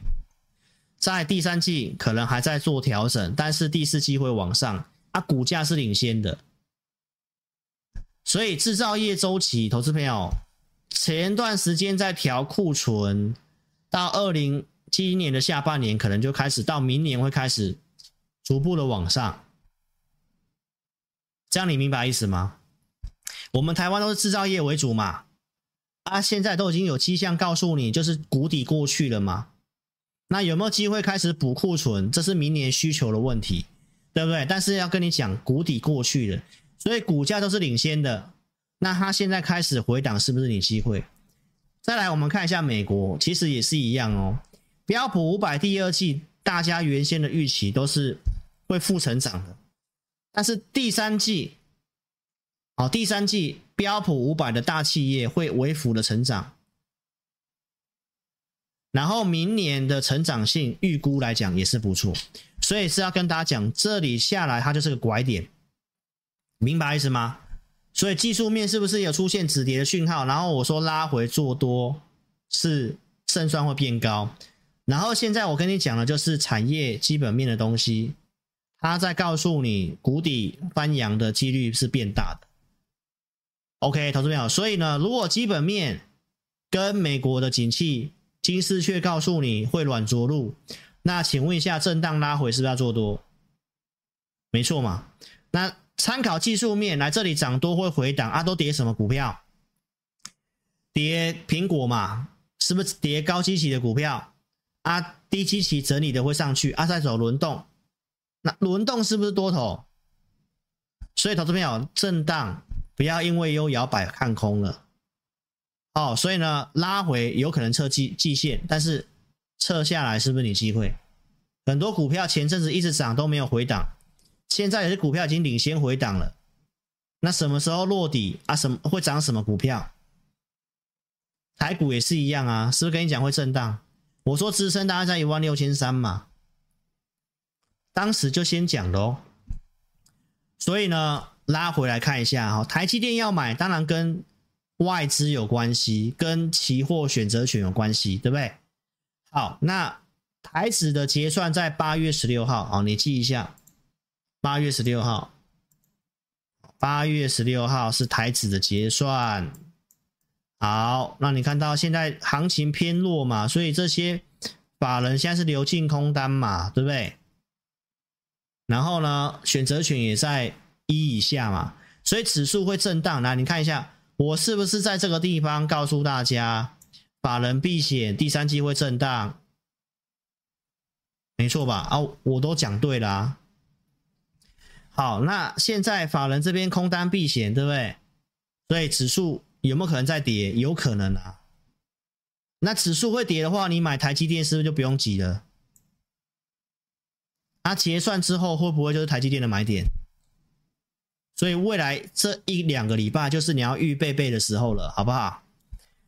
在第三季可能还在做调整，但是第四季会往上。啊，股价是领先的，所以制造业周期，投资朋友前段时间在调库存，到二零七一年的下半年可能就开始，到明年会开始逐步的往上。这样你明白意思吗？我们台湾都是制造业为主嘛，啊，现在都已经有迹象告诉你，就是谷底过去了嘛。那有没有机会开始补库存？这是明年需求的问题，对不对？但是要跟你讲，谷底过去了，所以股价都是领先的。那它现在开始回档，是不是你机会？再来，我们看一下美国，其实也是一样哦。标普五百第二季，大家原先的预期都是会负成长的。但是第三季，哦，第三季标普五百的大企业会微幅的成长，然后明年的成长性预估来讲也是不错，所以是要跟大家讲，这里下来它就是个拐点，明白意思吗？所以技术面是不是有出现止跌的讯号？然后我说拉回做多是胜算会变高，然后现在我跟你讲的就是产业基本面的东西。它在告诉你，谷底翻扬的几率是变大的。OK，投资朋友，所以呢，如果基本面跟美国的景气，金丝雀告诉你会软着陆，那请问一下，震荡拉回是不是要做多？没错嘛。那参考技术面，来这里涨多会回档啊，都跌什么股票？跌苹果嘛，是不是跌高基期的股票啊？低基期整理的会上去啊，再走轮动。那轮动是不是多头？所以投资朋友，震荡不要因为有摇摆看空了哦。所以呢，拉回有可能测季季线，但是测下来是不是你机会？很多股票前阵子一直涨都没有回档，现在有些股票已经领先回档了。那什么时候落底啊？什么会涨什么股票？台股也是一样啊，是不是跟你讲会震荡？我说支撑大概在一万六千三嘛。当时就先讲喽，所以呢，拉回来看一下哈，台积电要买，当然跟外资有关系，跟期货选择权有关系，对不对？好，那台指的结算在八月十六号，好，你记一下，八月十六号，八月十六号是台指的结算。好，那你看到现在行情偏弱嘛，所以这些法人现在是流进空单嘛，对不对？然后呢，选择权也在一以下嘛，所以指数会震荡。来，你看一下，我是不是在这个地方告诉大家，法人避险，第三季会震荡，没错吧？啊，我都讲对了啊。好，那现在法人这边空单避险，对不对？所以指数有没有可能再跌？有可能啊。那指数会跌的话，你买台积电是不是就不用急了？它结算之后会不会就是台积电的买点？所以未来这一两个礼拜就是你要预备备的时候了，好不好？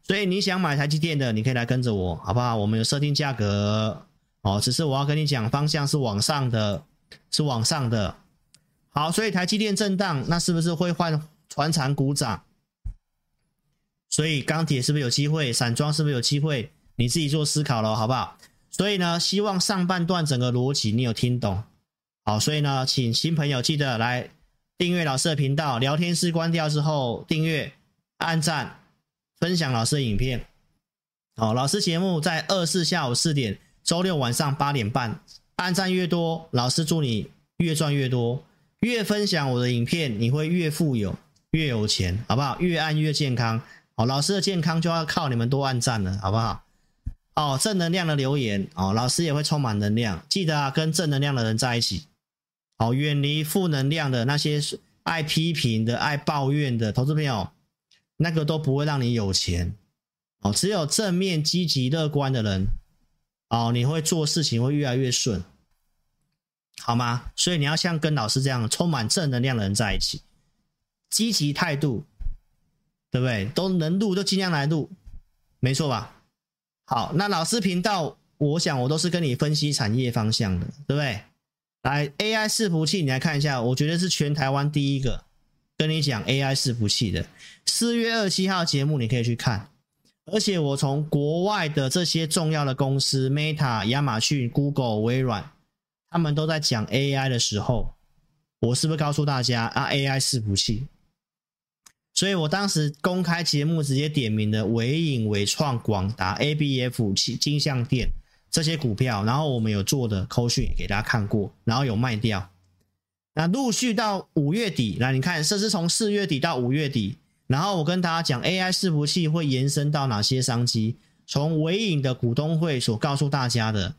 所以你想买台积电的，你可以来跟着我，好不好？我们有设定价格哦，只是我要跟你讲方向是往上的，是往上的。好，所以台积电震荡，那是不是会换船产股涨？所以钢铁是不是有机会？散装是不是有机会？你自己做思考了，好不好？所以呢，希望上半段整个逻辑你有听懂，好，所以呢，请新朋友记得来订阅老师的频道，聊天室关掉之后订阅、按赞、分享老师的影片。好，老师节目在二四下午四点，周六晚上八点半，按赞越多，老师祝你越赚越多，越分享我的影片，你会越富有、越有钱，好不好？越按越健康，好，老师的健康就要靠你们多按赞了，好不好？哦，正能量的留言哦，老师也会充满能量。记得啊，跟正能量的人在一起，哦，远离负能量的那些爱批评的、爱抱怨的投资朋友，那个都不会让你有钱。哦，只有正面、积极、乐观的人，哦，你会做事情会越来越顺，好吗？所以你要像跟老师这样充满正能量的人在一起，积极态度，对不对？都能录就尽量来录，没错吧？好，那老师频道，我想我都是跟你分析产业方向的，对不对？来，AI 伺服器，你来看一下，我觉得是全台湾第一个跟你讲 AI 伺服器的。四月二十七号节目你可以去看，而且我从国外的这些重要的公司，Meta、亚马逊、Google、微软，他们都在讲 AI 的时候，我是不是告诉大家啊？AI 伺服器。所以我当时公开节目直接点名的纬颖、纬创、广达、ABF、金像电这些股票，然后我们有做的扣讯给大家看过，然后有卖掉。那陆续到五月底，来你看，这是从四月底到五月底，然后我跟大家讲 AI 伺服器会延伸到哪些商机，从纬颖的股东会所告诉大家的，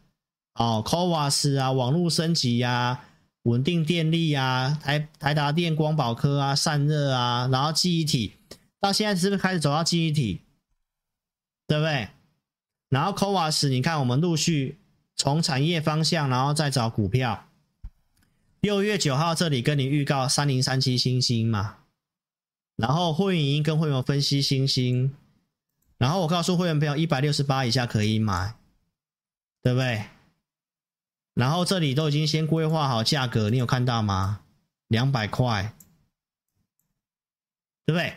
哦，CoWoS 啊，网络升级呀、啊。稳定电力啊，台台达电、光宝科啊，散热啊，然后记忆体，到现在是不是开始走到记忆体？对不对？然后 CoWoS，你看我们陆续从产业方向，然后再找股票。六月九号这里跟你预告三零三七星星嘛，然后会员已经跟会员分析星星，然后我告诉会员朋友一百六十八以下可以买，对不对？然后这里都已经先规划好价格，你有看到吗？两百块，对不对？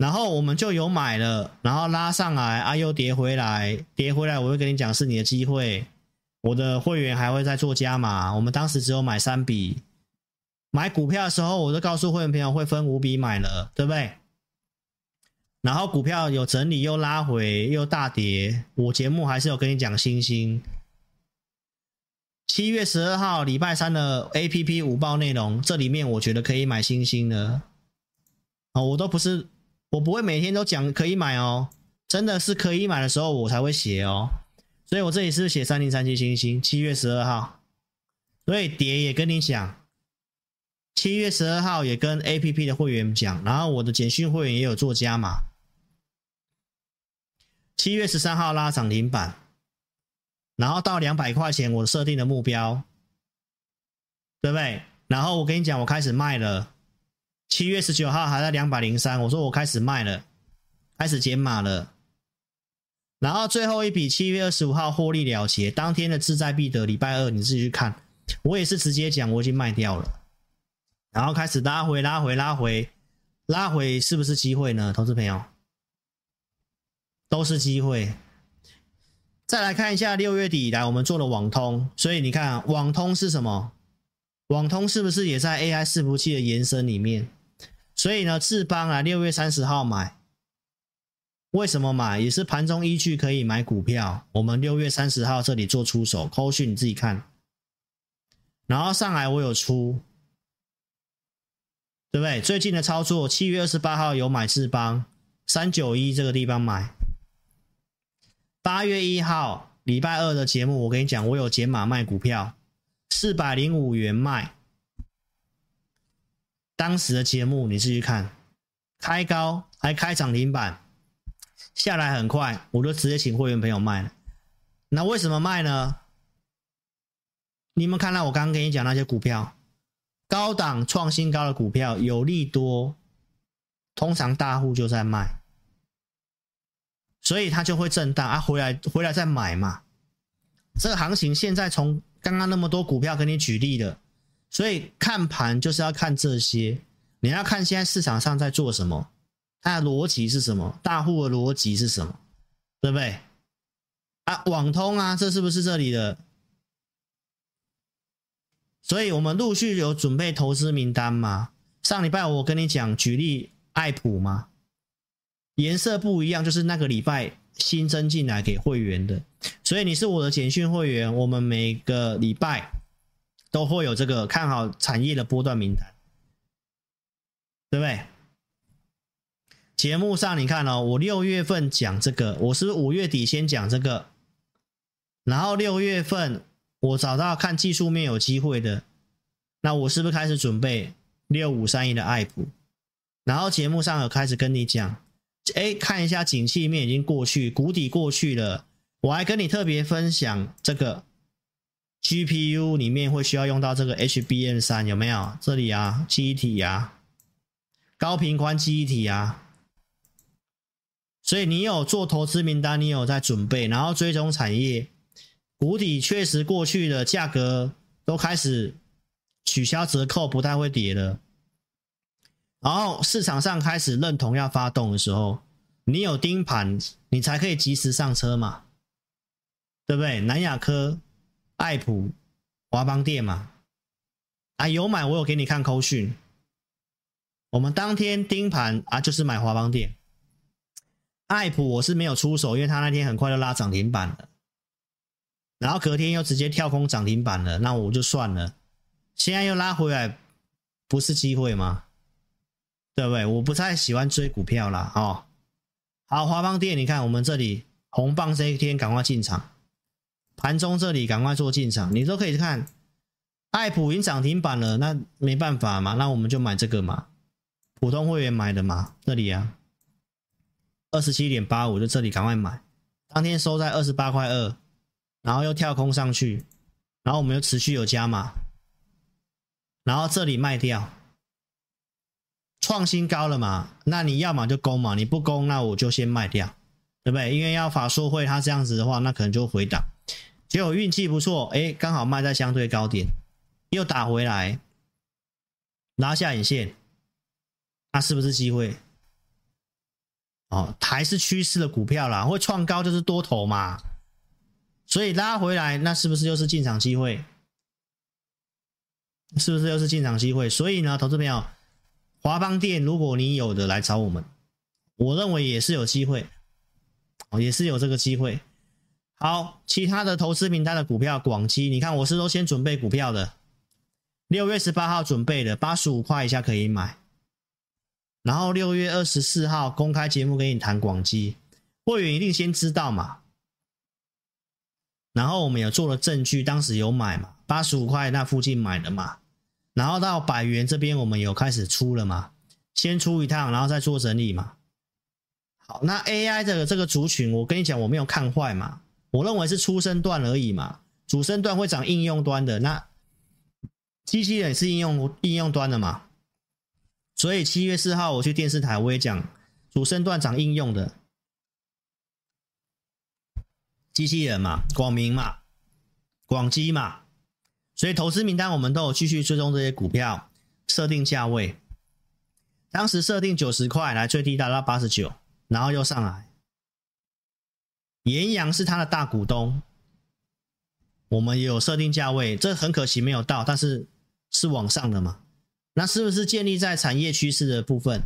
然后我们就有买了，然后拉上来，啊又跌回来，跌回来，我会跟你讲是你的机会。我的会员还会再做加码，我们当时只有买三笔，买股票的时候，我就告诉会员朋友会分五笔买了，对不对？然后股票有整理又拉回又大跌，我节目还是有跟你讲星星。七月十二号礼拜三的 APP 五报内容，这里面我觉得可以买星星的哦，我都不是，我不会每天都讲可以买哦，真的是可以买的时候我才会写哦，所以我这里是写三零三七星星，七月十二号，所以蝶也跟你讲，七月十二号也跟 APP 的会员讲，然后我的简讯会员也有做加码，七月十三号拉涨停板。然后到两百块钱，我设定的目标，对不对？然后我跟你讲，我开始卖了。七月十九号还在两百零三，我说我开始卖了，开始减码了。然后最后一笔七月二十五号获利了结，当天的志在必得。礼拜二你自己去看，我也是直接讲我已经卖掉了。然后开始拉回，拉回，拉回，拉回，是不是机会呢？投资朋友，都是机会。再来看一下六月底以来我们做的网通，所以你看网通是什么？网通是不是也在 AI 伺服器的延伸里面？所以呢，智邦啊，六月三十号买，为什么买？也是盘中依据可以买股票。我们六月三十号这里做出手，扣讯你自己看。然后上来我有出，对不对？最近的操作，七月二十八号有买智邦，三九一这个地方买。八月一号礼拜二的节目，我跟你讲，我有减码卖股票，四百零五元卖。当时的节目你自己看，开高还开涨停板，下来很快，我就直接请会员朋友卖了。那为什么卖呢？你们看到我刚刚跟你讲那些股票，高档创新高的股票有利多，通常大户就在卖。所以它就会震荡啊，回来回来再买嘛。这个行情现在从刚刚那么多股票给你举例的，所以看盘就是要看这些，你要看现在市场上在做什么，它的逻辑是什么，大户的逻辑是什么，对不对？啊，网通啊，这是不是这里的？所以我们陆续有准备投资名单嘛。上礼拜我跟你讲举例爱普嘛。颜色不一样，就是那个礼拜新增进来给会员的，所以你是我的简讯会员，我们每个礼拜都会有这个看好产业的波段名单，对不对？节目上你看哦，我六月份讲这个，我是五月底先讲这个，然后六月份我找到看技术面有机会的，那我是不是开始准备六五三一的爱普？然后节目上有开始跟你讲。哎，看一下景气面已经过去，谷底过去了。我还跟你特别分享这个 GPU 里面会需要用到这个 HBM3 有没有？这里啊，记忆体啊，高频宽记忆体啊。所以你有做投资名单，你有在准备，然后追踪产业，谷底确实过去的，价格都开始取消折扣，不太会跌了。然后市场上开始认同要发动的时候，你有盯盘，你才可以及时上车嘛，对不对？南亚科、爱普、华邦电嘛，啊，有买我有给你看扣讯，我们当天盯盘啊，就是买华邦电。爱普我是没有出手，因为他那天很快就拉涨停板了，然后隔天又直接跳空涨停板了，那我就算了。现在又拉回来，不是机会吗？对不对？我不太喜欢追股票啦。哦。好，华邦电，你看我们这里红棒这一天赶快进场，盘中这里赶快做进场，你都可以看。爱普已经涨停板了，那没办法嘛，那我们就买这个嘛，普通会员买的嘛，这里啊。二十七点八五，就这里赶快买，当天收在二十八块二，然后又跳空上去，然后我们又持续有加码，然后这里卖掉，创新高了嘛？那你要么就攻嘛，你不攻，那我就先卖掉，对不对？因为要法说会，它这样子的话，那可能就回档。结果运气不错，哎，刚好卖在相对高点，又打回来，拉下影线，那是不是机会？哦，还是趋势的股票啦，会创高就是多头嘛，所以拉回来，那是不是又是进场机会？是不是又是进场机会？所以呢，投资朋友，华邦电，如果你有的来找我们，我认为也是有机会，哦，也是有这个机会。好，其他的投资名单的股票，广基，你看我是都先准备股票的，六月十八号准备的，八十五块以下可以买。然后六月二十四号公开节目跟你谈广基，会员一定先知道嘛。然后我们有做了证据，当时有买嘛，八十五块那附近买的嘛。然后到百元这边我们有开始出了嘛，先出一趟，然后再做整理嘛。好，那 AI 的这个族群，我跟你讲，我没有看坏嘛，我认为是初升段而已嘛，主升段会涨应用端的，那机器人是应用应用端的嘛。所以七月四号我去电视台，我也讲主升段涨应用的机器人嘛，广明嘛，广基嘛。所以投资名单我们都有继续追踪这些股票，设定价位。当时设定九十块，来最低达到八十九，然后又上来。延阳是他的大股东，我们也有设定价位，这很可惜没有到，但是是往上的嘛。那是不是建立在产业趋势的部分？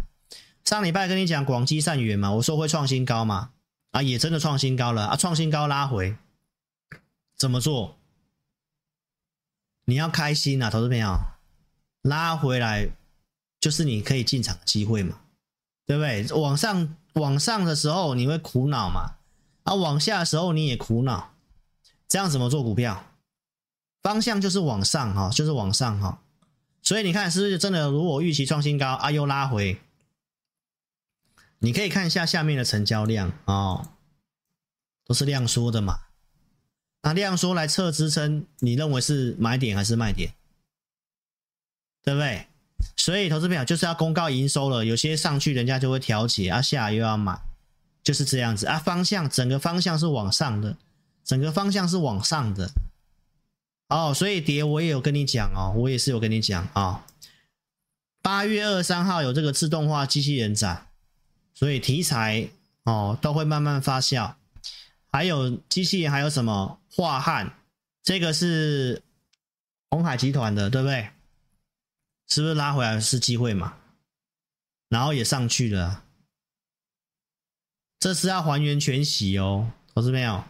上礼拜跟你讲广基善源嘛，我说会创新高嘛，啊，也真的创新高了啊，创新高拉回，怎么做？你要开心啊，投资朋友，拉回来就是你可以进场的机会嘛，对不对？往上往上的时候你会苦恼嘛，啊，往下的时候你也苦恼，这样怎么做股票？方向就是往上哈，就是往上哈。所以你看，是不是真的？如果预期创新高，啊，又拉回，你可以看一下下面的成交量哦，都是量缩的嘛。那量缩来测支撑，你认为是买点还是卖点？对不对？所以投资票就是要公告营收了，有些上去人家就会调节，啊，下又要买，就是这样子啊。方向整个方向是往上的，整个方向是往上的。哦，所以跌我也有跟你讲哦，我也是有跟你讲啊、哦。八月二十三号有这个自动化机器人展，所以题材哦都会慢慢发酵。还有机器人还有什么樺汉，这个是鸿海集团的，对不对？是不是拉回来是机会嘛？然后也上去了，这是要还原全息哦，投资没有？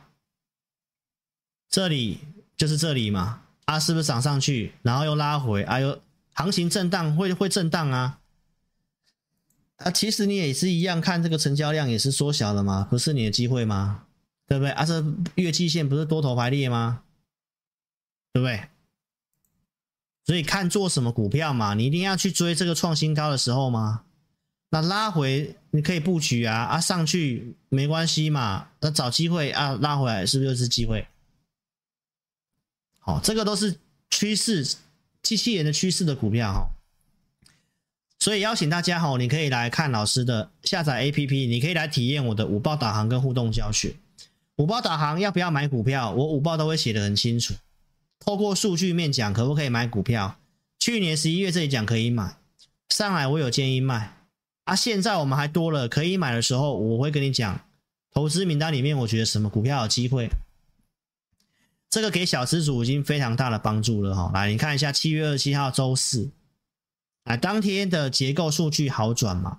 这里。就是这里嘛，啊，是不是涨上去，然后又拉回，哎、啊、呦，行情震荡会会震荡啊，啊，其实你也是一样，看这个成交量也是缩小了嘛，不是你的机会吗？对不对？啊，这月季线不是多头排列吗？对不对？所以看做什么股票嘛，你一定要去追这个创新高的时候吗？那拉回你可以布局啊，啊，上去没关系嘛，那找机会啊，拉回来是不是就是机会？好，这个都是趋势，机器人的趋势的股票哈，所以邀请大家哈，你可以来看老师的下载 APP，你可以来体验我的五报导航跟互动教学。五报导航要不要买股票？我五报都会写得很清楚，透过数据面讲可不可以买股票。去年十一月这里讲可以买，上来我有建议卖啊，现在我们还多了可以买的时候，我会跟你讲，投资名单里面我觉得什么股票有机会，这个给小资主已经非常大的帮助了哈。来，你看一下七月二十七号周四，啊当天的结构数据好转嘛？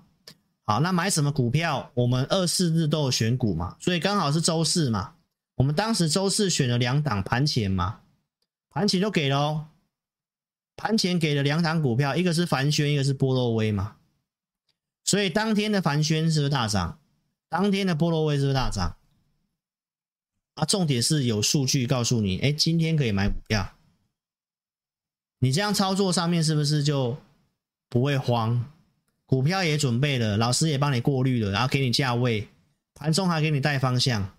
好，那买什么股票？我们二四日都有选股嘛，所以刚好是周四嘛。我们当时周四选了两档盘前嘛，盘前就给了哦。盘前给了两档股票，一个是凡轩，一个是波洛威嘛。所以当天的凡轩是不是大涨？当天的波若威是不是大涨？啊，重点是有数据告诉你，哎，今天可以买股票。你这样操作上面是不是就不会慌？股票也准备了，老师也帮你过滤了，然后给你价位，盘中还给你带方向。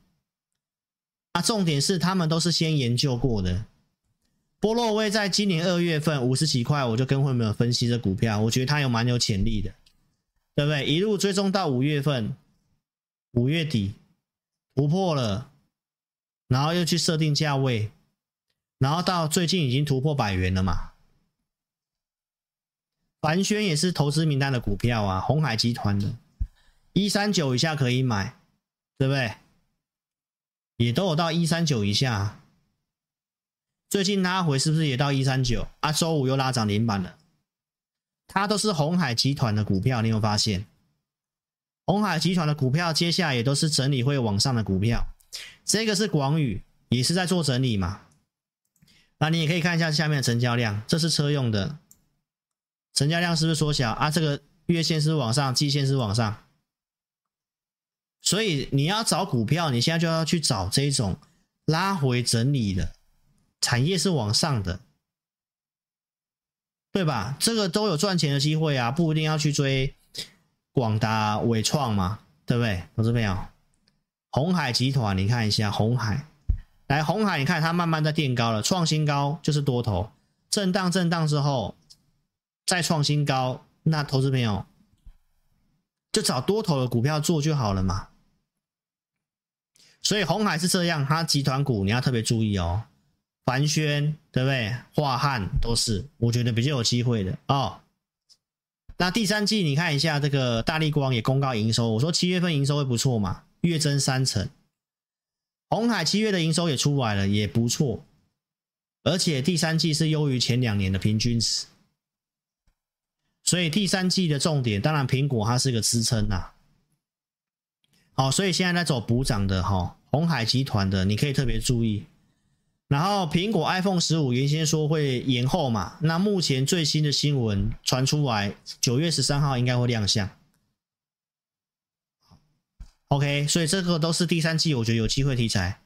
啊，重点是他们都是先研究过的。波若威在今年二月份五十几块，我就跟会员们分析这股票，我觉得它有蛮有潜力的，对不对？一路追踪到五月份，五月底突破了，然后又去设定价位，然后到最近已经突破百元了嘛。凡轩也是投资名单的股票啊，鸿海集团的，一三九以下可以买，对不对？也都有到一三九以下，最近拉回是不是也到一三九啊？周五又拉涨停板了，它都是鸿海集团的股票，你有发现？鸿海集团的股票接下来也都是整理会往上的股票，这个是广宇，也是在做整理嘛。那你也可以看一下下面的成交量，这是车用的。成交量是不是缩小啊？这个月线是往上，季线是往上，所以你要找股票，你现在就要去找这种拉回整理的产业是往上的，对吧？这个都有赚钱的机会啊，不一定要去追广达、纬创嘛，对不对？投资朋友，鸿海集团，你看一下鸿海，来鸿海，你看它慢慢在垫高了，创新高就是多头，震荡震荡之后。再创新高，那投资朋友就找多头的股票做就好了嘛。所以红海是这样，它集团股你要特别注意哦。凡轩对不对？樺汉都是，我觉得比较有机会的哦。那第三季你看一下这个大力光也公告营收，我说七月份营收会不错嘛，月增三成。鸿海七月的营收也出来了，也不错，而且第三季是优于前两年的平均值。所以第三季的重点，当然苹果它是个支撑呐。好，所以现在在走补涨的哈，鸿海集团的你可以特别注意。然后苹果 iPhone 十五原先说会延后嘛，那目前最新的新闻传出来，九月十三号应该会亮相。OK，所以这个都是第三季我觉得有机会题材。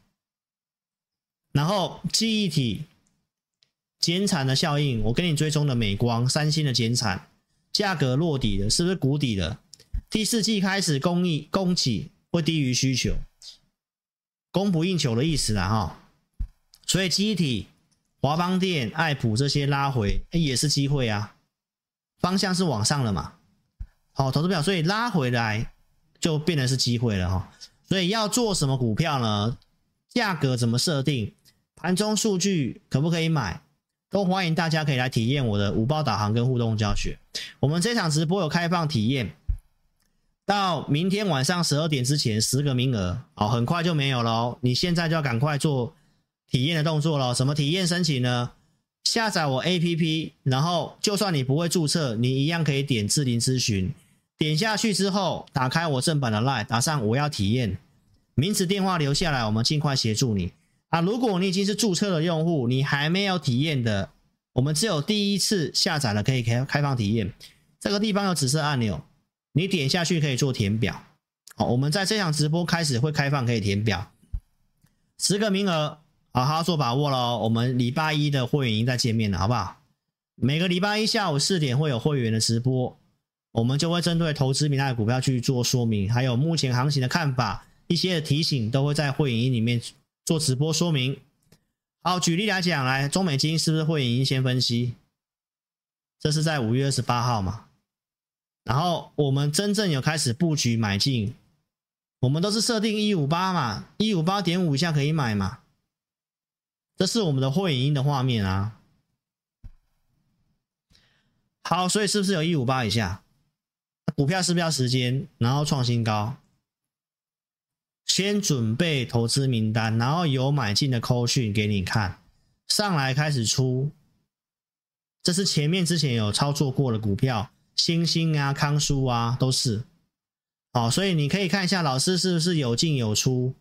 然后记忆体减产的效应，我跟你追踪的美光、三星的减产。价格落底了，是不是谷底了？第四季开始供应供给会低于需求，供不应求的意思啦哈。所以记忆体、华邦电、爱普这些拉回，欸、也是机会啊，方向是往上了嘛。好，投资表，所以拉回来就变成是机会了哈。所以要做什么股票呢？价格怎么设定？盘中数据可不可以买？都欢迎大家可以来体验我的五报导航跟互动教学。我们这场直播有开放体验，到明天晚上十二点之前十个名额，好，很快就没有了哦。你现在就要赶快做体验的动作了。什么体验申请呢？下载我 APP，然后就算你不会注册，你一样可以点智霖咨询。点下去之后，打开我正版的 LINE，打上我要体验，名字电话留下来，我们尽快协助你。啊，如果你已经是注册的用户，你还没有体验的，我们只有第一次下载了可以开开放体验。这个地方有紫色按钮，你点下去可以做填表。好，我们在这场直播开始会开放可以填表，十个名额，好好做把握喽。我们礼拜一的会员营再见面了，好不好？每个礼拜一下午四点会有会员的直播，我们就会针对投资名单的股票去做说明，还有目前行情的看法，一些的提醒都会在会员营里面。做直播说明，好，举例来讲，来中美金是不是会员营先分析？这是在五月二十八号嘛，然后我们真正有开始布局买进，我们都是设定一五八嘛，一五八点五以下可以买嘛，这是我们的会赢的画面啊。好，所以是不是有一五八以下？股票是不是要时间，然后创新高？先准备投资名单，然后有买进的扣讯给你看，上来开始出。这是前面之前有操作过的股票，星星啊、康舒啊都是。好，所以你可以看一下老师是不是有进有出，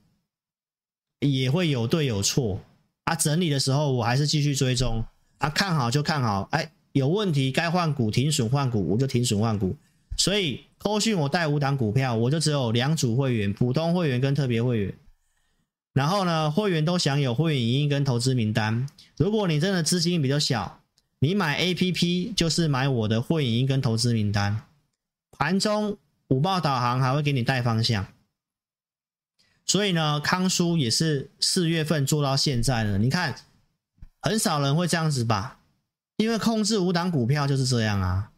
也会有对有错啊。整理的时候我还是继续追踪啊，看好就看好，哎，有问题该换股停损换股，我就停损换股。所以扣讯我带五档股票，我就只有两组会员，普通会员跟特别会员。然后呢，会员都享有会员影音跟投资名单。如果你真的资金比较小，你买 APP 就是买我的会员影音跟投资名单。盘中。五报导航还会给你带方向，所以呢，康叔也是四月份做到现在呢。你看，很少人会这样子吧？因为控制五档股票就是这样啊。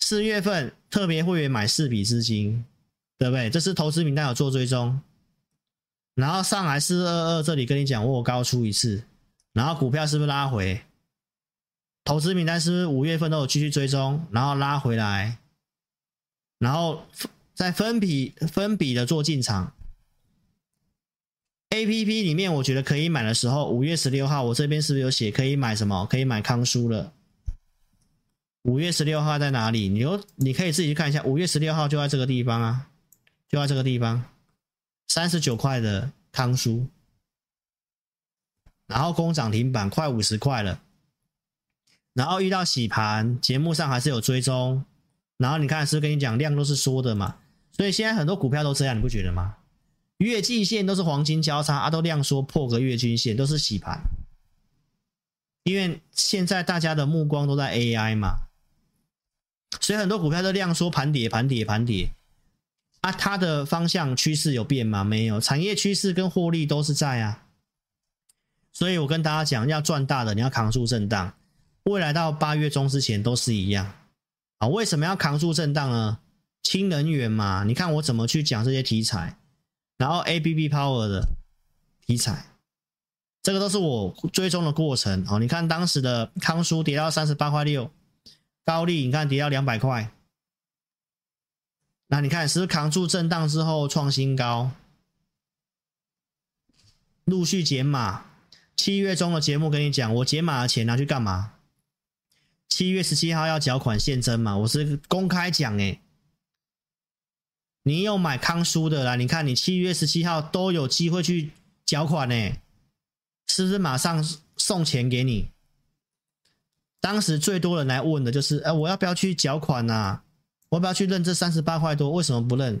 四月份特别会员买四笔资金，对不对？这是投资名单有做追踪，然后上来四二二这里跟你讲，我高出一次，然后股票是不是拉回？投资名单是不是五月份都有继续追踪，然后拉回来？然后再分笔分笔的做进场，A P P 里面我觉得可以买的时候，五月十六号我这边是不是有写可以买什么？可以买康舒了。五月十六号在哪里？你有你可以自己去看一下，五月十六号就在这个地方啊，就在这个地方，三十九块的康舒，然后攻涨停板快五十块了，然后遇到洗盘，节目上还是有追踪。然后你看，是不是跟你讲量都是缩的嘛？所以现在很多股票都这样，你不觉得吗？月季线都是黄金交叉啊，都量缩破个月均线，都是洗盘。因为现在大家的目光都在 AI 嘛，所以很多股票都量缩盘跌盘跌盘跌啊。它的方向趋势有变吗？没有，产业趋势跟获利都是在啊。所以我跟大家讲，要赚大的，你要扛住震荡，未来到八月中之前都是一样。啊，为什么要扛住震荡呢？氢能源嘛，你看我怎么去讲这些题材，然后 ABB Power 的题材，这个都是我追踪的过程。哦，你看当时的康舒跌到三十八块六，高力你看跌到两百块，那你看是不是扛住震荡之后创新高，陆续减码。七月中的节目跟你讲，我减码的钱拿去干嘛？七月十七号要缴款现增嘛？我是公开讲诶，你有买康舒的啦？你看你七月十七号都有机会去缴款呢，是不是马上送钱给你？当时最多人来问的就是，哎，我要不要去缴款呐？我要不要去认这三十八块多？为什么不认？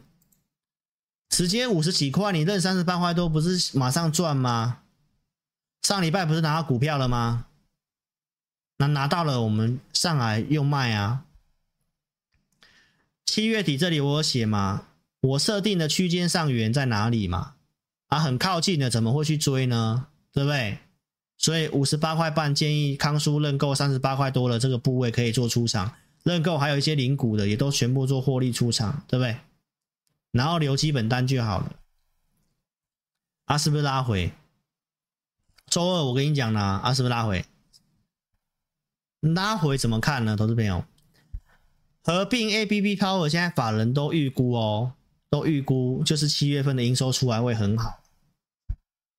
直接五十几块，你认三十八块多，不是马上赚吗？上礼拜不是拿到股票了吗？那拿到了，我们上来又卖啊。七月底这里我有写嘛，我设定的区间上缘在哪里嘛？啊，很靠近的，怎么会去追呢？对不对？所以五十八块半建议康叔认购三十八块多了，这个部位可以做出场认购，还有一些零股的也都全部做获利出场，对不对？然后留基本单就好了。啊，是不是拉回？周二我跟你讲了，啊，是不是拉回？拉回怎么看呢？投资朋友，合并 ABB Power 现在法人都预估哦，都预估就是七月份的营收出来会很好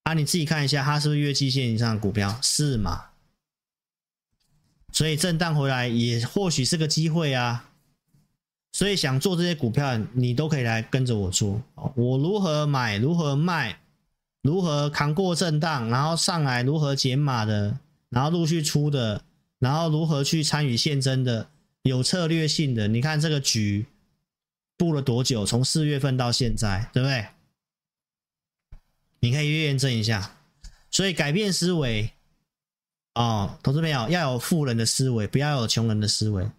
啊！你自己看一下，它是不是月季线以上的股票？是嘛？所以震荡回来也或许是个机会啊！所以想做这些股票，你都可以来跟着我做。我如何买？如何卖？如何扛过震荡？然后上来如何减码的？然后陆续出的？然后如何去参与现增的有策略性的？你看这个局布了多久？从四月份到现在，对不对？你可以验证一下。所以改变思维哦，投资朋友要有富人的思维，不要有穷人的思维。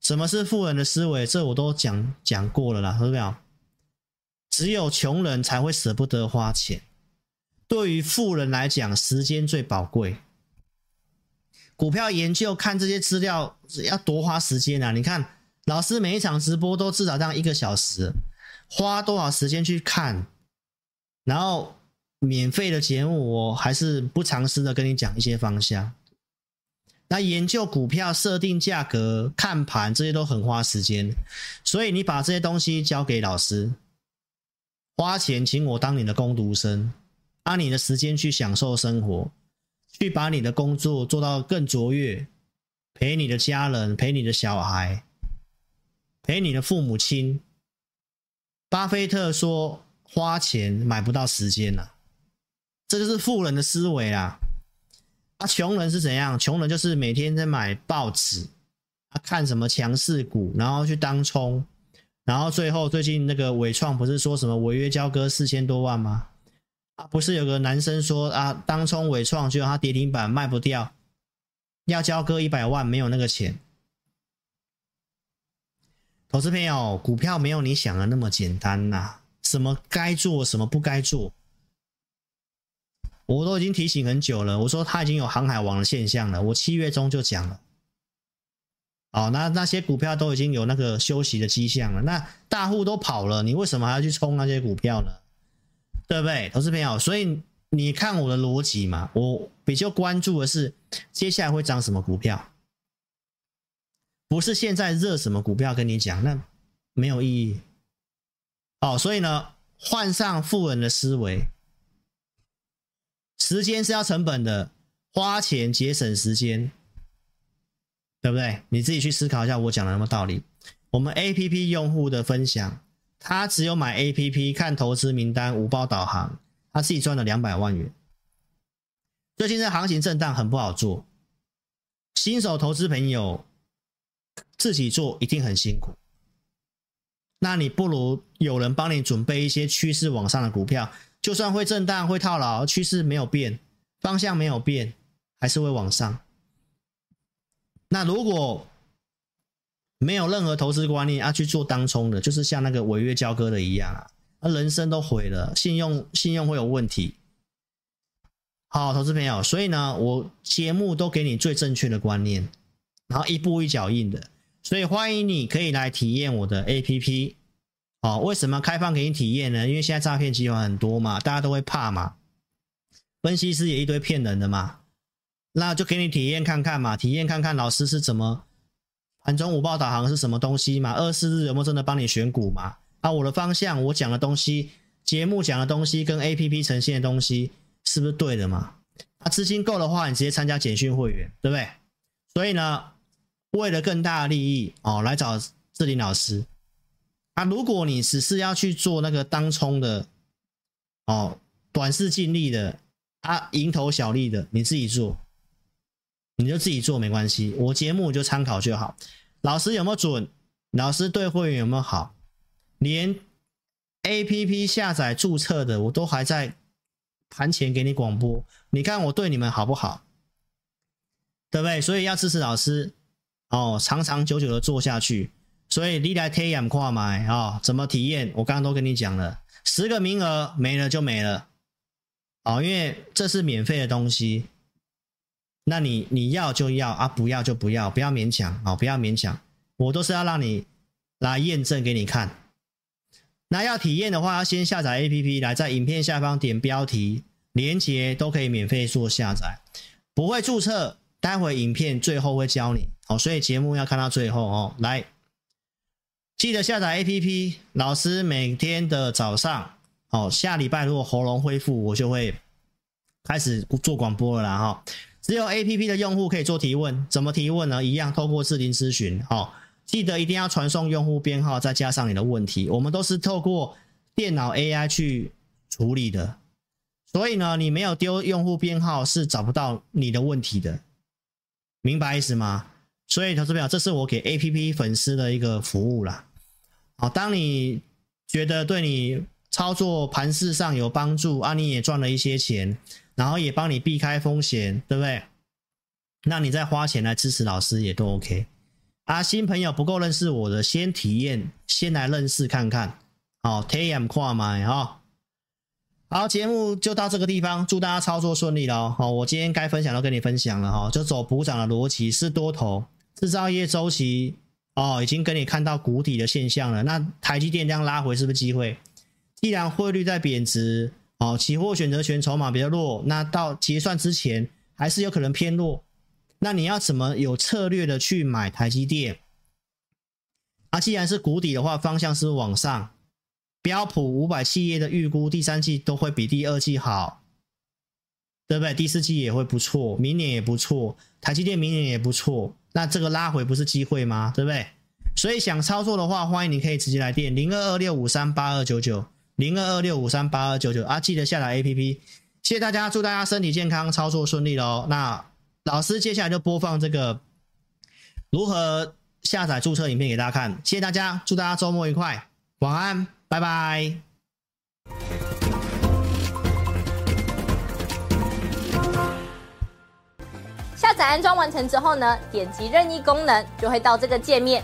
什么是富人的思维？这我都讲讲过了啦，投资朋友。只有穷人才会舍不得花钱。对于富人来讲，时间最宝贵。股票研究看这些资料要多花时间啊！你看老师每一场直播都至少这样一个小时，花多少时间去看？然后免费的节目我还是不尝试的跟你讲一些方向。那研究股票、设定价格、看盘这些都很花时间，所以你把这些东西交给老师，花钱请我当你的工读生，按你的时间去享受生活，去把你的工作做到更卓越，陪你的家人，陪你的小孩，陪你的父母亲。巴菲特说：“花钱买不到时间呐。”这就是富人的思维啊！啊，穷人是怎样？穷人就是每天在买报纸，啊，看什么强势股，然后去当冲，然后最后最近那个伟创不是说什么违约交割四千多万吗？啊，不是有个男生说啊，当冲伟创，结果他跌停板卖不掉，要交割一百万，没有那个钱。投资朋友，股票没有你想的那么简单呐，什么该做，什么不该做。我都已经提醒很久了，我说他已经有航海王的现象了。我七月中就讲了，哦，那那些股票都已经有那个休息的迹象了。那大户都跑了，你为什么还要去冲那些股票呢？对不对，投资朋友？所以你看我的逻辑嘛，我比较关注的是接下来会涨什么股票，不是现在热什么股票跟你讲，那没有意义。哦，所以呢，换上富人的思维。时间是要成本的，花钱节省时间，对不对？你自己去思考一下，我讲的那么道理。我们 APP 用户的分享，他只有买 APP 看投资名单、无包导航，他自己赚了两百万元。最近这行情震荡很不好做，新手投资朋友自己做一定很辛苦。那你不如有人帮你准备一些趋势往上的股票。就算会震荡、会套牢，趋势没有变，方向没有变，还是会往上。那如果没有任何投资观念，啊、去做当冲的，就是像那个违约交割的一样啊，那人生都毁了，信用信用会有问题。好，投资朋友，所以呢，我节目都给你最正确的观念，然后一步一脚印的，所以欢迎你可以来体验我的 APP。哦，为什么开放给你体验呢？因为现在诈骗集团很多嘛，大家都会怕嘛，分析师也一堆骗人的嘛，那就给你体验看看嘛，体验看看老师是怎么盘中午报导航是什么东西嘛，二四日有没有真的帮你选股嘛？啊，我的方向，我讲的东西，节目讲的东西跟 APP 呈现的东西是不是对的嘛？啊，资金够的话，你直接参加简讯会员，对不对？所以呢，为了更大的利益哦，来找志霖老师。啊，如果你只是要去做那个当冲的，哦，短视尽力的，啊，蝇头小利的，你自己做，你就自己做没关系，我节目就参考就好。老师有没有准？老师对会员有没有好？连 APP 下载注册的，我都还在盘前给你广播，你看我对你们好不好？对不对？所以要支持老师，哦，长长久久的做下去。所以你来体验看买啊？怎么体验？我刚刚都跟你讲了，十个名额没了就没了，哦，因为这是免费的东西，那你你要就要啊，不要就不要，不要勉强啊，不要勉强，我都是要让你来验证给你看。那要体验的话，要先下载 APP 来，在影片下方点标题，连接都可以免费做下载，不会注册，待会影片最后会教你，所以节目要看到最后哦，来。记得下载 APP，老师每天的早上，哦，下礼拜如果喉咙恢复，我就会开始做广播了啦哈。只有 APP 的用户可以做提问，怎么提问呢？一样透过视频咨询，哦，记得一定要传送用户编号，再加上你的问题，我们都是透过电脑 AI 去处理的，所以呢，你没有丢用户编号是找不到你的问题的，明白意思吗？所以，投资朋友，这是我给 APP 粉丝的一个服务啦。好，当你觉得对你操作盘势上有帮助啊，你也赚了一些钱，然后也帮你避开风险，对不对？那你再花钱来支持老师也都 OK。啊，新朋友不够认识我的，先体验，先来认识看看。好，T M 跨买哈。好，节目就到这个地方，祝大家操作顺利了。好，我今天该分享都跟你分享了哈，就走补涨的逻辑，是多头制造业周期。哦，已经跟你看到谷底的现象了。那台积电这样拉回是不是机会？既然汇率在贬值，哦，期货选择权筹码比较弱，那到结算之前还是有可能偏弱。那你要怎么有策略的去买台积电？啊，既然是谷底的话，方向是往上。标普五百企业的预估，第三季都会比第二季好，对不对？第四季也会不错，明年也不错，台积电明年也不错。那这个拉回不是机会吗？对不对？所以想操作的话，欢迎你可以直接来电零二二六五三八二九九零二二六五三八二九九啊，记得下载 APP。谢谢大家，祝大家身体健康，操作顺利喽。那老师接下来就播放这个如何下载注册影片给大家看。谢谢大家，祝大家周末愉快，晚安。拜拜。下载安装完成之后呢，点击任意功能就会到这个界面。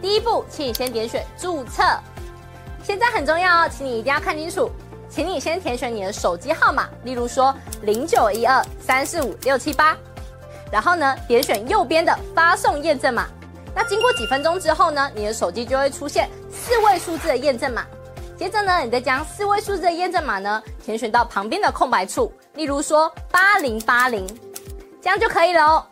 第一步，请你先点选注册。现在很重要哦，请你一定要看清楚，请你先填选你的手机号码，例如说零九一二三四五六七八，然后呢，点选右边的发送验证码。那经过几分钟之后呢，你的手机就会出现四位数字的验证码。接着呢，你再将四位数字的验证码呢填选到旁边的空白处，例如说八零八零，这样就可以了哦。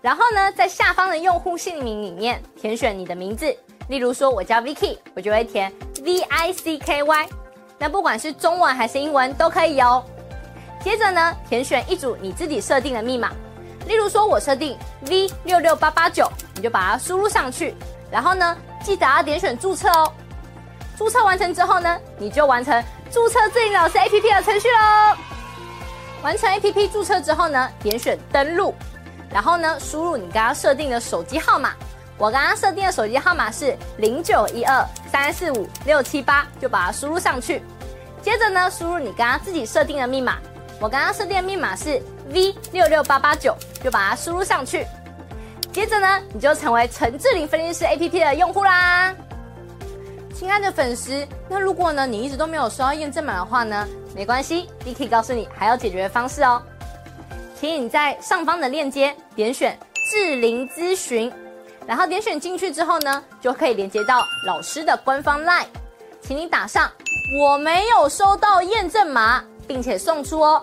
然后呢，在下方的用户姓名里面填选你的名字，例如说我叫 Vicky，我就会填 V I C K Y。那不管是中文还是英文都可以哦。接着呢，填选一组你自己设定的密码。例如说，我设定 V 六六八八九，你就把它输入上去，然后呢，记得要点选注册哦。注册完成之后呢，你就完成注册智霖老师 APP 的程序喽。完成 APP 注册之后呢，点选登录，然后呢，输入你刚刚设定的手机号码。我刚刚设定的手机号码是零九一二三四五六七八，就把它输入上去。接着呢，输入你刚刚自己设定的密码。我刚刚设定的密码是 V 六六八八九，就把它输入上去。接着呢，你就成为陈智霖分析师 APP 的用户啦。亲爱的粉丝，那如果呢你一直都没有收到验证码的话呢，没关系，Vicky 告诉你还有解决的方式哦。请你在上方的链接点选智霖咨询，然后点选进去之后呢，就可以连接到老师的官方 LINE，请你打上我没有收到验证码。并且送出哦，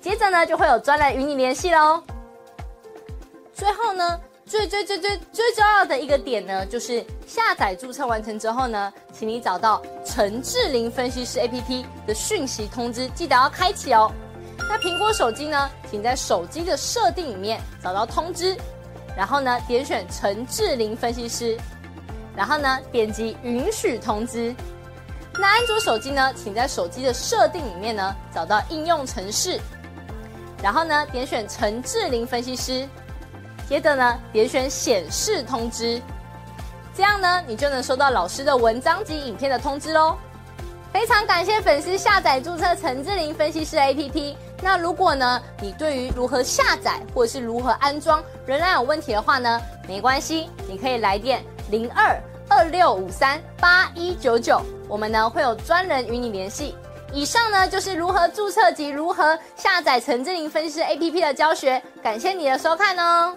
接着呢就会有专人与你联系喽。最后呢，最最最最最重要的一个点呢，就是下载注册完成之后呢，请你找到陈智霖分析师 APP 的讯息通知，记得要开启哦。那苹果手机呢，请在手机的设定里面找到通知，然后呢点选陈智霖分析师，然后呢点击允许通知。那安卓手机呢，请在手机的设定里面呢找到应用程式，然后呢点选陈智霖分析师，接着呢点选显示通知，这样呢你就能收到老师的文章及影片的通知喽。非常感谢粉丝下载注册陈志霖分析师 APP。那如果呢你对于如何下载或是如何安装仍然有问题的话呢，没关系，你可以来电零二二六五三八一九九。我们呢会有专人与你联系。以上呢就是如何注册及如何下载陈志霖分析师 APP 的教学。感谢你的收看哦。